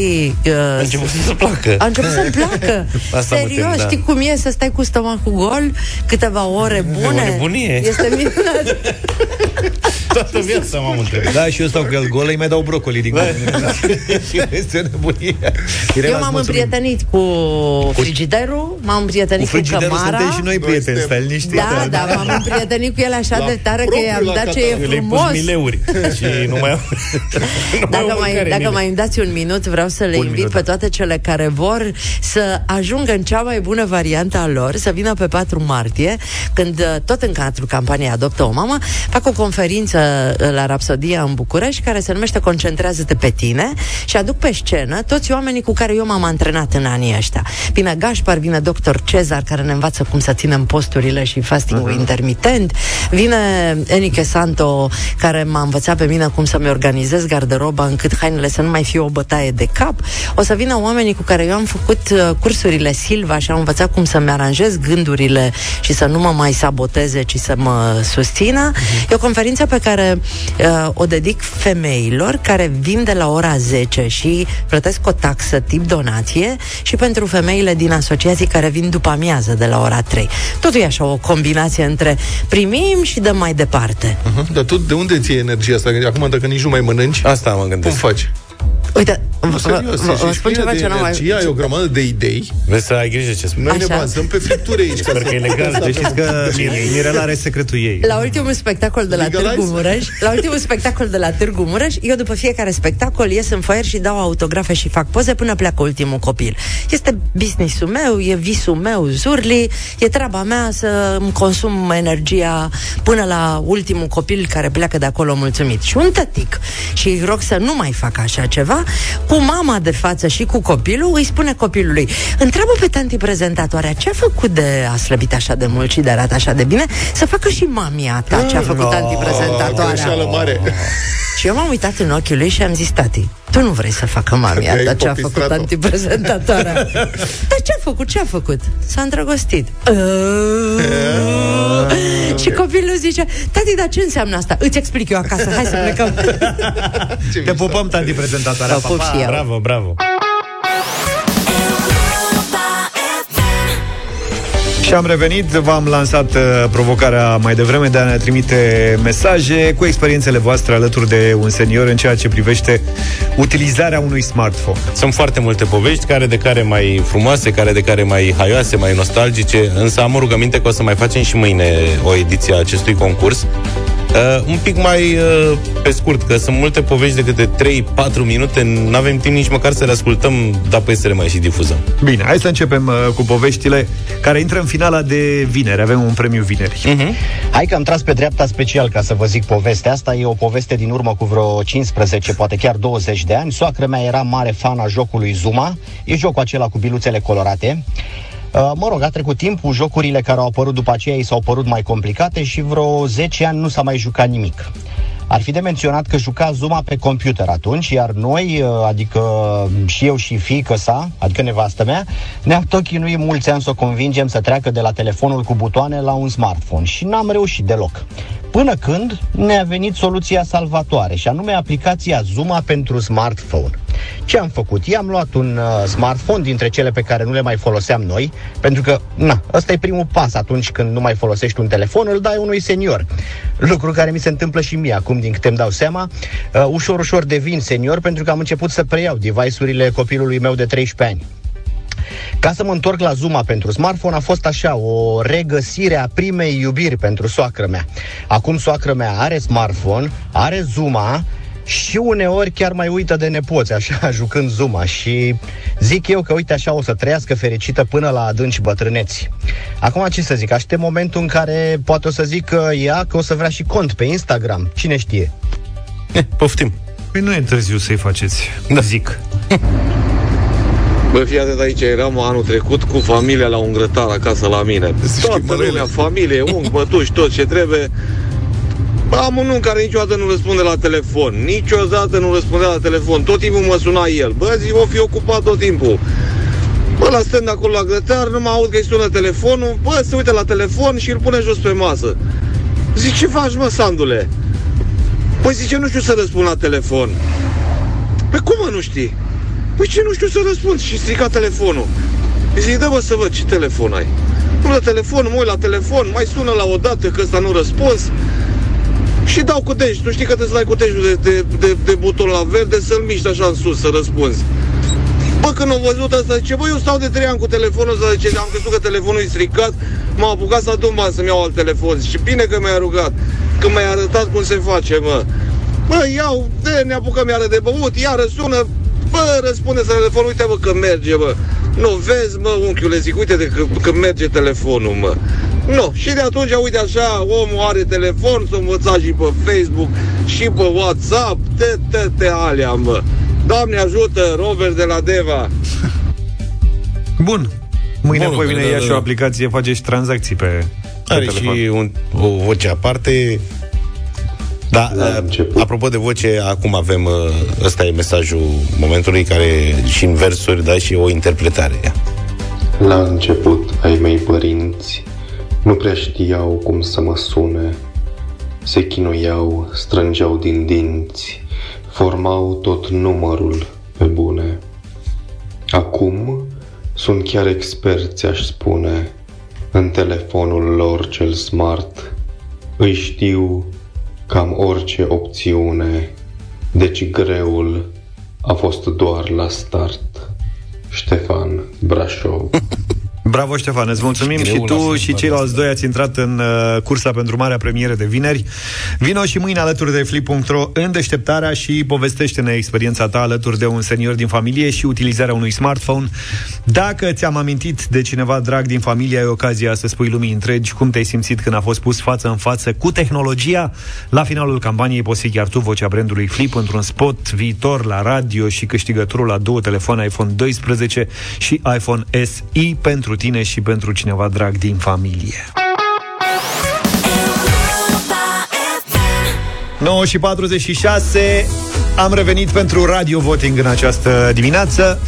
Uh, a început să-ți placă. A început să-mi placă. Asta Serios, tem, da. știi cum e să stai cu stomacul gol câteva ore bune? O nebunie. Este minunat. Toată viața m-am întrebat. Da, și eu stau cu el gol, îi mai dau brocoli din da. și este nebunie. Eu m-am împrietenit cu, cu frigiderul, m-am împrietenit cu, cu cămara. și noi prieteni, stai liniștit. Da, da, da, m-am împrietenit cu el așa de tare că i-am dat ce e frumos. mileuri și nu mai Dacă mai, dacă mai îmi dați un minut, vreau să le un invit minut. pe toate cele care vor să ajungă în cea mai bună variantă a lor, să vină pe 4 martie, când uh, tot în cadrul campaniei Adoptă o Mamă, fac o conferință uh, la Rapsodia în București care se numește Concentrează-te pe tine și aduc pe scenă toți oamenii cu care eu m-am antrenat în anii ăștia. Vine Gașpar, vine doctor Cezar care ne învață cum să ținem posturile și fastingul uh-huh. intermitent, vine Enike Santo care m-a învățat pe mine cum să-mi organizez garderoba încât hainele să nu mai fie o bătaie de cap. O să vină oamenii cu care eu am făcut uh, cursurile Silva și am învățat cum să-mi aranjez gândurile și să nu mă mai saboteze, ci să mă susțină. Uh-huh. E o conferință pe care uh, o dedic femeilor care vin de la ora 10 și plătesc o taxă tip donație și pentru femeile din asociații care vin după amiază de la ora 3. Totul e așa o combinație între primim și dăm mai departe. Uh-huh. Dar tu de unde ți energia asta? Acum dacă nici nu mai mănânci, asta mă gândesc. Cum faci? Uite, nu, serios, vă, vă spun ceva ce n-am mai... ai o grămadă de idei. Vrei să ai grijă ce spui. Noi Așa. ne bazăm pe fripturi aici. Sper că e legal. Deci știți că Mirela are secretul ei. La ultimul spectacol de la Legalize? Târgu Mureș, la ultimul spectacol de la Târgu Mureș, eu după fiecare spectacol ies în foier și dau autografe și fac poze până pleacă ultimul copil. Este businessul meu, e visul meu, zurli, e treaba mea să îmi consum energia până la ultimul copil care pleacă de acolo mulțumit. Și un tătic. Și îi rog să nu mai facă așa ceva, cu mama de față și cu copilul, îi spune copilului, întreabă pe tanti prezentatoarea ce a făcut de a slăbit așa de mult și de arată așa de bine, să facă și mamia ta ce a făcut no, tanti prezentatoarea. mare. Și eu m-am uitat în ochii lui și am zis, tati, tu nu vrei să facă mamia ta ce a făcut antiprezentatoarea. Dar ce a făcut? Ce a făcut? S-a îndrăgostit. și copilul zice, tati, dar ce înseamnă asta? Îți explic eu acasă, hai să plecăm. Te pupăm, tanti prezentatoarea. Pa, pa. Bravo, bravo. Și am revenit, v-am lansat uh, provocarea mai devreme de a ne trimite mesaje cu experiențele voastre alături de un senior în ceea ce privește utilizarea unui smartphone. Sunt foarte multe povești, care de care mai frumoase, care de care mai haioase, mai nostalgice, însă am o rugăminte că o să mai facem și mâine o ediție a acestui concurs Uh, un pic mai uh, pe scurt, că sunt multe povești de câte 3-4 minute, nu avem timp nici măcar să le ascultăm, dar păi să le mai și difuzăm. Bine, hai să începem uh, cu poveștile care intră în finala de vineri. Avem un premiu vineri. Uh-huh. Hai că am tras pe dreapta special ca să vă zic povestea asta. E o poveste din urmă cu vreo 15, poate chiar 20 de ani. Soacră mea era mare fan a jocului Zuma. E jocul acela cu biluțele colorate. Uh, mă rog, a trecut timpul, jocurile care au apărut după aceea i s-au părut mai complicate și vreo 10 ani nu s-a mai jucat nimic. Ar fi de menționat că juca Zuma pe computer atunci, iar noi, uh, adică și eu și fiică sa, adică nevastă mea, ne-am tot chinuit mulți ani să o convingem să treacă de la telefonul cu butoane la un smartphone și n-am reușit deloc. Până când ne-a venit soluția salvatoare, și anume aplicația Zuma pentru smartphone. Ce am făcut? I-am luat un uh, smartphone dintre cele pe care nu le mai foloseam noi, pentru că, na, ăsta e primul pas atunci când nu mai folosești un telefon, îl dai unui senior. Lucru care mi se întâmplă și mie acum, din câte îmi dau seama. Uh, ușor, ușor devin senior pentru că am început să preiau device-urile copilului meu de 13 ani. Ca să mă întorc la Zuma pentru smartphone, a fost așa, o regăsire a primei iubiri pentru soacră mea. Acum soacră mea are smartphone, are Zuma, și uneori chiar mai uită de nepoți, așa, jucând Zuma și zic eu că uite așa o să trăiască fericită până la adânci bătrâneți. Acum ce să zic, aștept momentul în care poate o să zic că ea că o să vrea și cont pe Instagram, cine știe. Eh, poftim. Păi nu e târziu să-i faceți, da. zic. Bă, fii atent aici, eram anul trecut cu familia la un grătar acasă la mine. Toată lumea, familie, unghi, bătuși, tot ce trebuie. Am un unchi care niciodată nu răspunde la telefon. Niciodată nu răspunde la telefon. Tot timpul mă suna el. Bă, zi, o fi ocupat tot timpul. Bă, la stând acolo la grătar, nu mă aud că-i sună telefonul. Bă, se uită la telefon și îl pune jos pe masă. Zic, ce faci, mă, Sandule? Păi zice, nu știu să răspund la telefon. Păi cum mă nu știi? Păi ce nu știu să răspund? Și strica telefonul. Îi zic, dă mă să văd ce telefon ai. Nu la telefon, mă uit la telefon, mai sună la o dată că ăsta nu răspuns și dau cu dej. Tu știi că trebuie să dai cu dejul de, de, de, de buton la verde să-l miști așa în sus, să răspunzi. Bă, când au văzut asta, zice, bă, eu stau de 3 ani cu telefonul ăsta, zice, am crezut că telefonul e stricat, m-am apucat să adun bani să-mi iau alt telefon. Și bine că mi-a rugat, că mi-ai arătat cum se face, mă. Bă, iau, de, ne apucăm iară de băut, iară sună, bă, răspunde să telefonul, uite, bă, că merge, bă. Nu, vezi, mă, unchiule, zic, uite de că, că merge telefonul, mă. Nu, și de atunci, uite așa, omul are telefon, să învăța și pe Facebook, și pe WhatsApp, te, te, te alea, mă. Doamne ajută, Robert de la Deva. Bun. Mâine Bun, apoi vine da, ea da, și o aplicație, face și tranzacții pe, pe Are telefon. și un, o voce aparte. Da, uh, apropo de voce, acum avem, uh, ăsta e mesajul momentului care și în versuri, da, și o interpretare. La început, ai mei părinți nu prea știau cum să mă sune, se chinuiau, strângeau din dinți, formau tot numărul pe bune. Acum sunt chiar experți, aș spune, în telefonul lor cel smart. Îi știu cam orice opțiune, deci greul a fost doar la start. Ștefan Brașov Bravo, Ștefan, îți mulțumim și tu și ceilalți doi ați intrat în uh, cursa pentru marea premieră de vineri. Vino și mâine alături de Flip.ro în deșteptarea și povestește-ne experiența ta alături de un senior din familie și utilizarea unui smartphone. Dacă ți-am amintit de cineva drag din familie, ai ocazia să spui lumii întregi cum te-ai simțit când a fost pus față în față cu tehnologia. La finalul campaniei poți fi chiar tu vocea brandului Flip într-un spot viitor la radio și câștigătorul la două telefoane iPhone 12 și iPhone SE pentru tine și pentru cineva drag din familie. 9 și 46 Am revenit pentru Radio Voting în această dimineață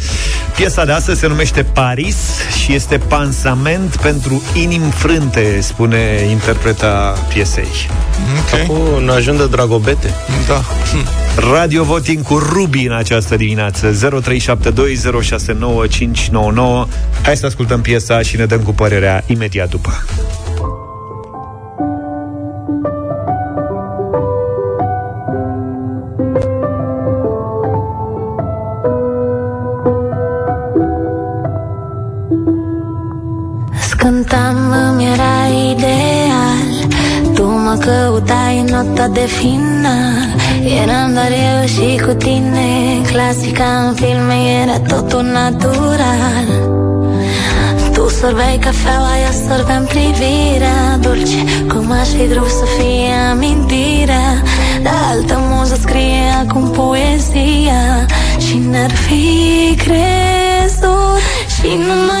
Piesa de astăzi se numește Paris Și este pansament pentru inim frânte Spune interpreta piesei. Ok. Acum ajung de dragobete. Da. Radio Voting cu Ruby în această dimineață. 0372069599 Hai să ascultăm piesa și ne dăm cu părerea imediat după Cântam, îmi era ideal. Tu mă căutai nota de final. Eram doar eu și cu tine. Clasica în filme era totul natural. Tu sorbeai cafeaua, eu sorbeam privirea. Dulce, cum aș fi vrut să fie amintirea. Dar altă muză scrie acum poezia. Și n-ar fi crezut Și numai din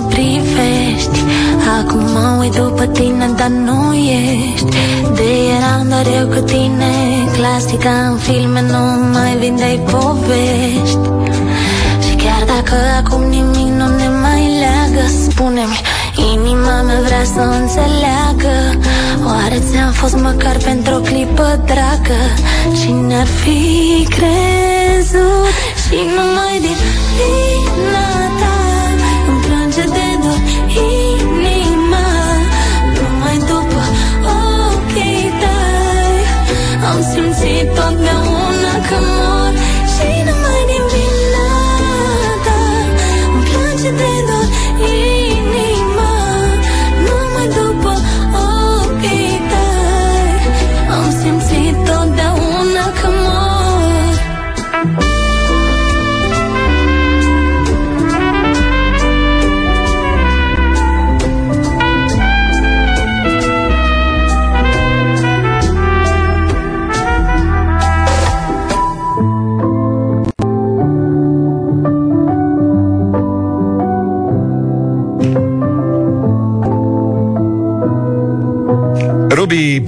mă privești. Acum mă uit după tine, dar nu ești. De eram doar eu cu tine. Clasica în filme, nu mai vindeai povești. Și chiar dacă acum nimic nu ne mai leagă Spune-mi, inima mea vrea să înțeleagă. Oare ți-am fost măcar pentru o clipă dragă? Cine ar fi crezut? Și numai din vina ta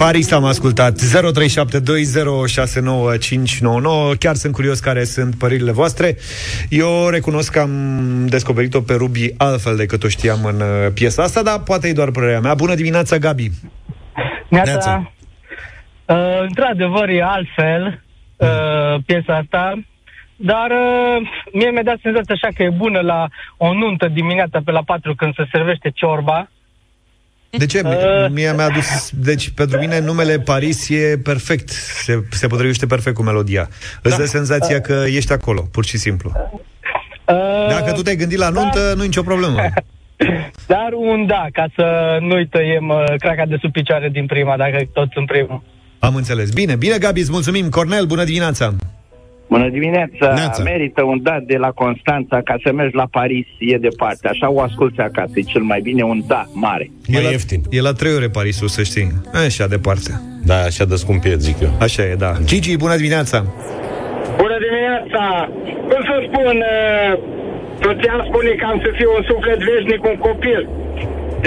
Paris am ascultat 0372069599 Chiar sunt curios care sunt părerile voastre. Eu recunosc că am descoperit-o pe Ruby altfel decât o știam în uh, piesa asta Dar poate e doar părerea mea. Bună dimineața, Gabi! Neața. Uh, într-adevăr, e altfel uh, piesa asta, dar uh, mie mi-a dat senzația așa că e bună la o nuntă dimineața pe la 4 când se servește ciorba. De ce? Uh, Mie mi-a adus... Deci, pentru mine, numele Paris e perfect. Se, se potrivește perfect cu melodia. Îți dă senzația că ești acolo, pur și simplu. Uh, Dacă tu te-ai gândit la nuntă, nu e nicio problemă. Dar un da, ca să nu-i tăiem uh, craca de sub picioare din prima, dacă tot sunt primul. Am înțeles. Bine, bine, Gabi, îți mulțumim. Cornel, bună dimineața! Bună dimineața! Neața. Merită un dat de la Constanța ca să mergi la Paris, e departe. Așa o asculți acasă, e cel mai bine un da mare. E la, ieftin. E la 3 ore Parisul, să știi. Așa departe. Da, așa de scump e, zic eu. Așa e, da. Gigi, bună dimineața! Bună dimineața! Cum să spun, uh, soția spune că am să fiu un suflet veșnic, un copil.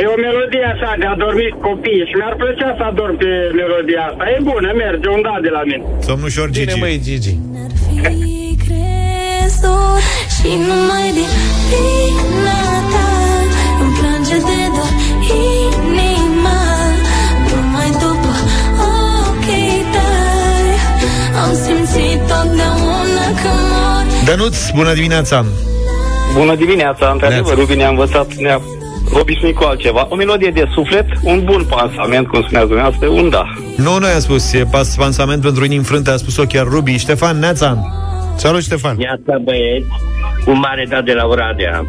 E o melodie așa de a dormit copii și mi-ar plăcea să adorm pe melodia asta. E bună, merge, un da de la mine. Somnușor Gigi. Bine, măi, Gigi. crezut Și numai din vina ta Îmi plânge de dor inima Numai după ochii tăi Am simțit totdeauna că mor Dănuț, bună dimineața! Bună dimineața, într-adevăr, Rubi ne-a învățat, ne-a obișnuit cu altceva. O melodie de suflet, un bun pansament, cum spunea dumneavoastră, un da. Nu, noi am spus, e pas pansament pentru inimi frânte, a spus-o chiar Rubi. Ștefan, neața! Salut, Ștefan! Iată băieți, un mare dat de la Oradea.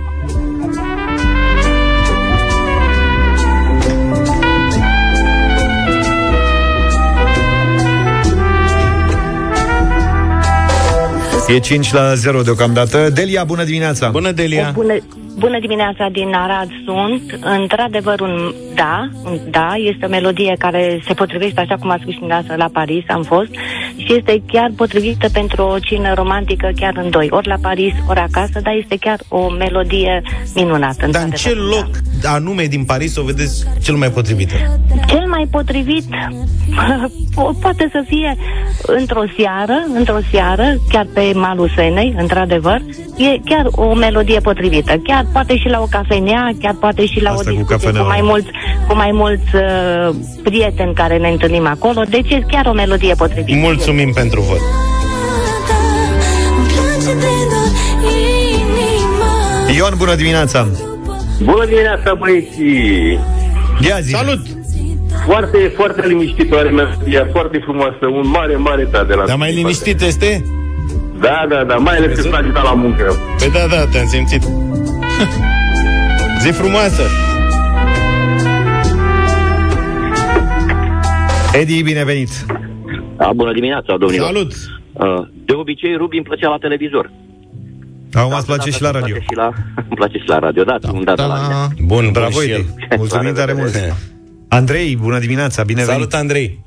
E 5 la 0 deocamdată. Delia, bună dimineața! Bună, Delia! Bună, bună dimineața din Arad sunt. Într-adevăr, un da, un da, este o melodie care se potrivește, așa cum a spus și dumneavoastră, la Paris am fost, și este chiar potrivită pentru o cină romantică chiar în doi, ori la Paris, ori acasă, dar este chiar o melodie minunată. Dar în ce loc anume din Paris o vedeți cel mai potrivit? Cel mai potrivit po- poate să fie într-o seară, într-o seară, chiar pe malul Senei, într-adevăr, e chiar o melodie potrivită. Chiar poate și la o cafenea, chiar poate și la Asta o cu discuție cu, cafeneaua. mai mulți, cu mai mulți uh, prieteni care ne întâlnim acolo. Deci e chiar o melodie potrivită. Mulțumim pentru vot. Îmi plânge de dor inima Ion, bună dimineața! Bună dimineața, băieții! Ia zi! Salut! Foarte, foarte liniștitoare melodia, foarte frumoasă, un mare, mare da de la Dar mai liniștit este? Da, da, da, mai ales când s-a ajutat la muncă. Păi da, da, te-am simțit. Zi frumoasă! Edi, binevenit! Da, bună dimineața, domnilor. Salut! Uh, De obicei, Rubi îmi plăcea la televizor. Acum îți place și la radio. Îmi place și la, îmi place și la radio, da, un dat la mine. Bun, Bravo, bun și Edi! el. Mulțumim tare mult! Andrei, bună dimineața, binevenit! Salut, Andrei!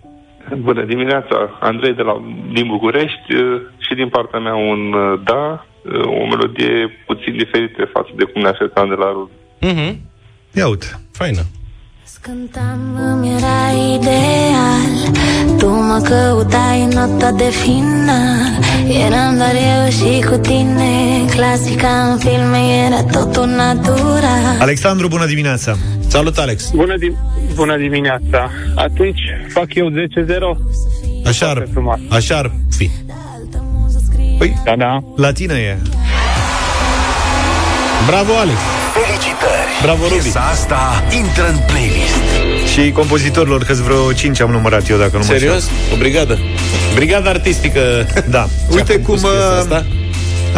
Bună dimineața, Andrei de la, din București uh, și din partea mea un uh, da o melodie puțin diferită față de cum ne așteptam de la Rubi. Mm-hmm. Ia uite. Faină. Cântam, îmi era ideal Tu mă căutai în nota de final Eram doar eu și cu tine Clasica în filme era totul natural Alexandru, bună dimineața! Salut, Alex! Bună, di- bună dimineața! Atunci fac eu 10-0 Așa ar, așa ar fi Păi, da, da. la tine e Bravo, Alex! Felicitări! Bravo, Rubi! Piesa asta intră în playlist. Și compozitorilor, că vreo 5 am numărat eu, dacă nu mă Serios? înșel. O brigadă? Brigada artistică Da. Uite cum uh,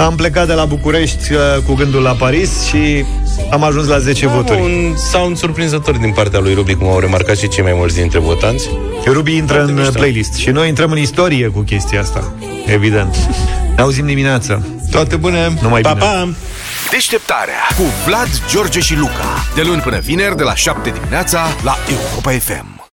am plecat de la București uh, cu gândul la Paris și am ajuns la 10 Am voturi. un sound surprinzător din partea lui Rubi, cum au remarcat și cei mai mulți dintre votanți. Rubi intră Foarte în mișto. playlist și noi intrăm în istorie cu chestia asta. Evident. Ne auzim dimineața. Toate bune! Numai Pa, bine. pa! Deșteptarea cu Vlad, George și Luca. De luni până vineri, de la 7 dimineața, la Europa FM.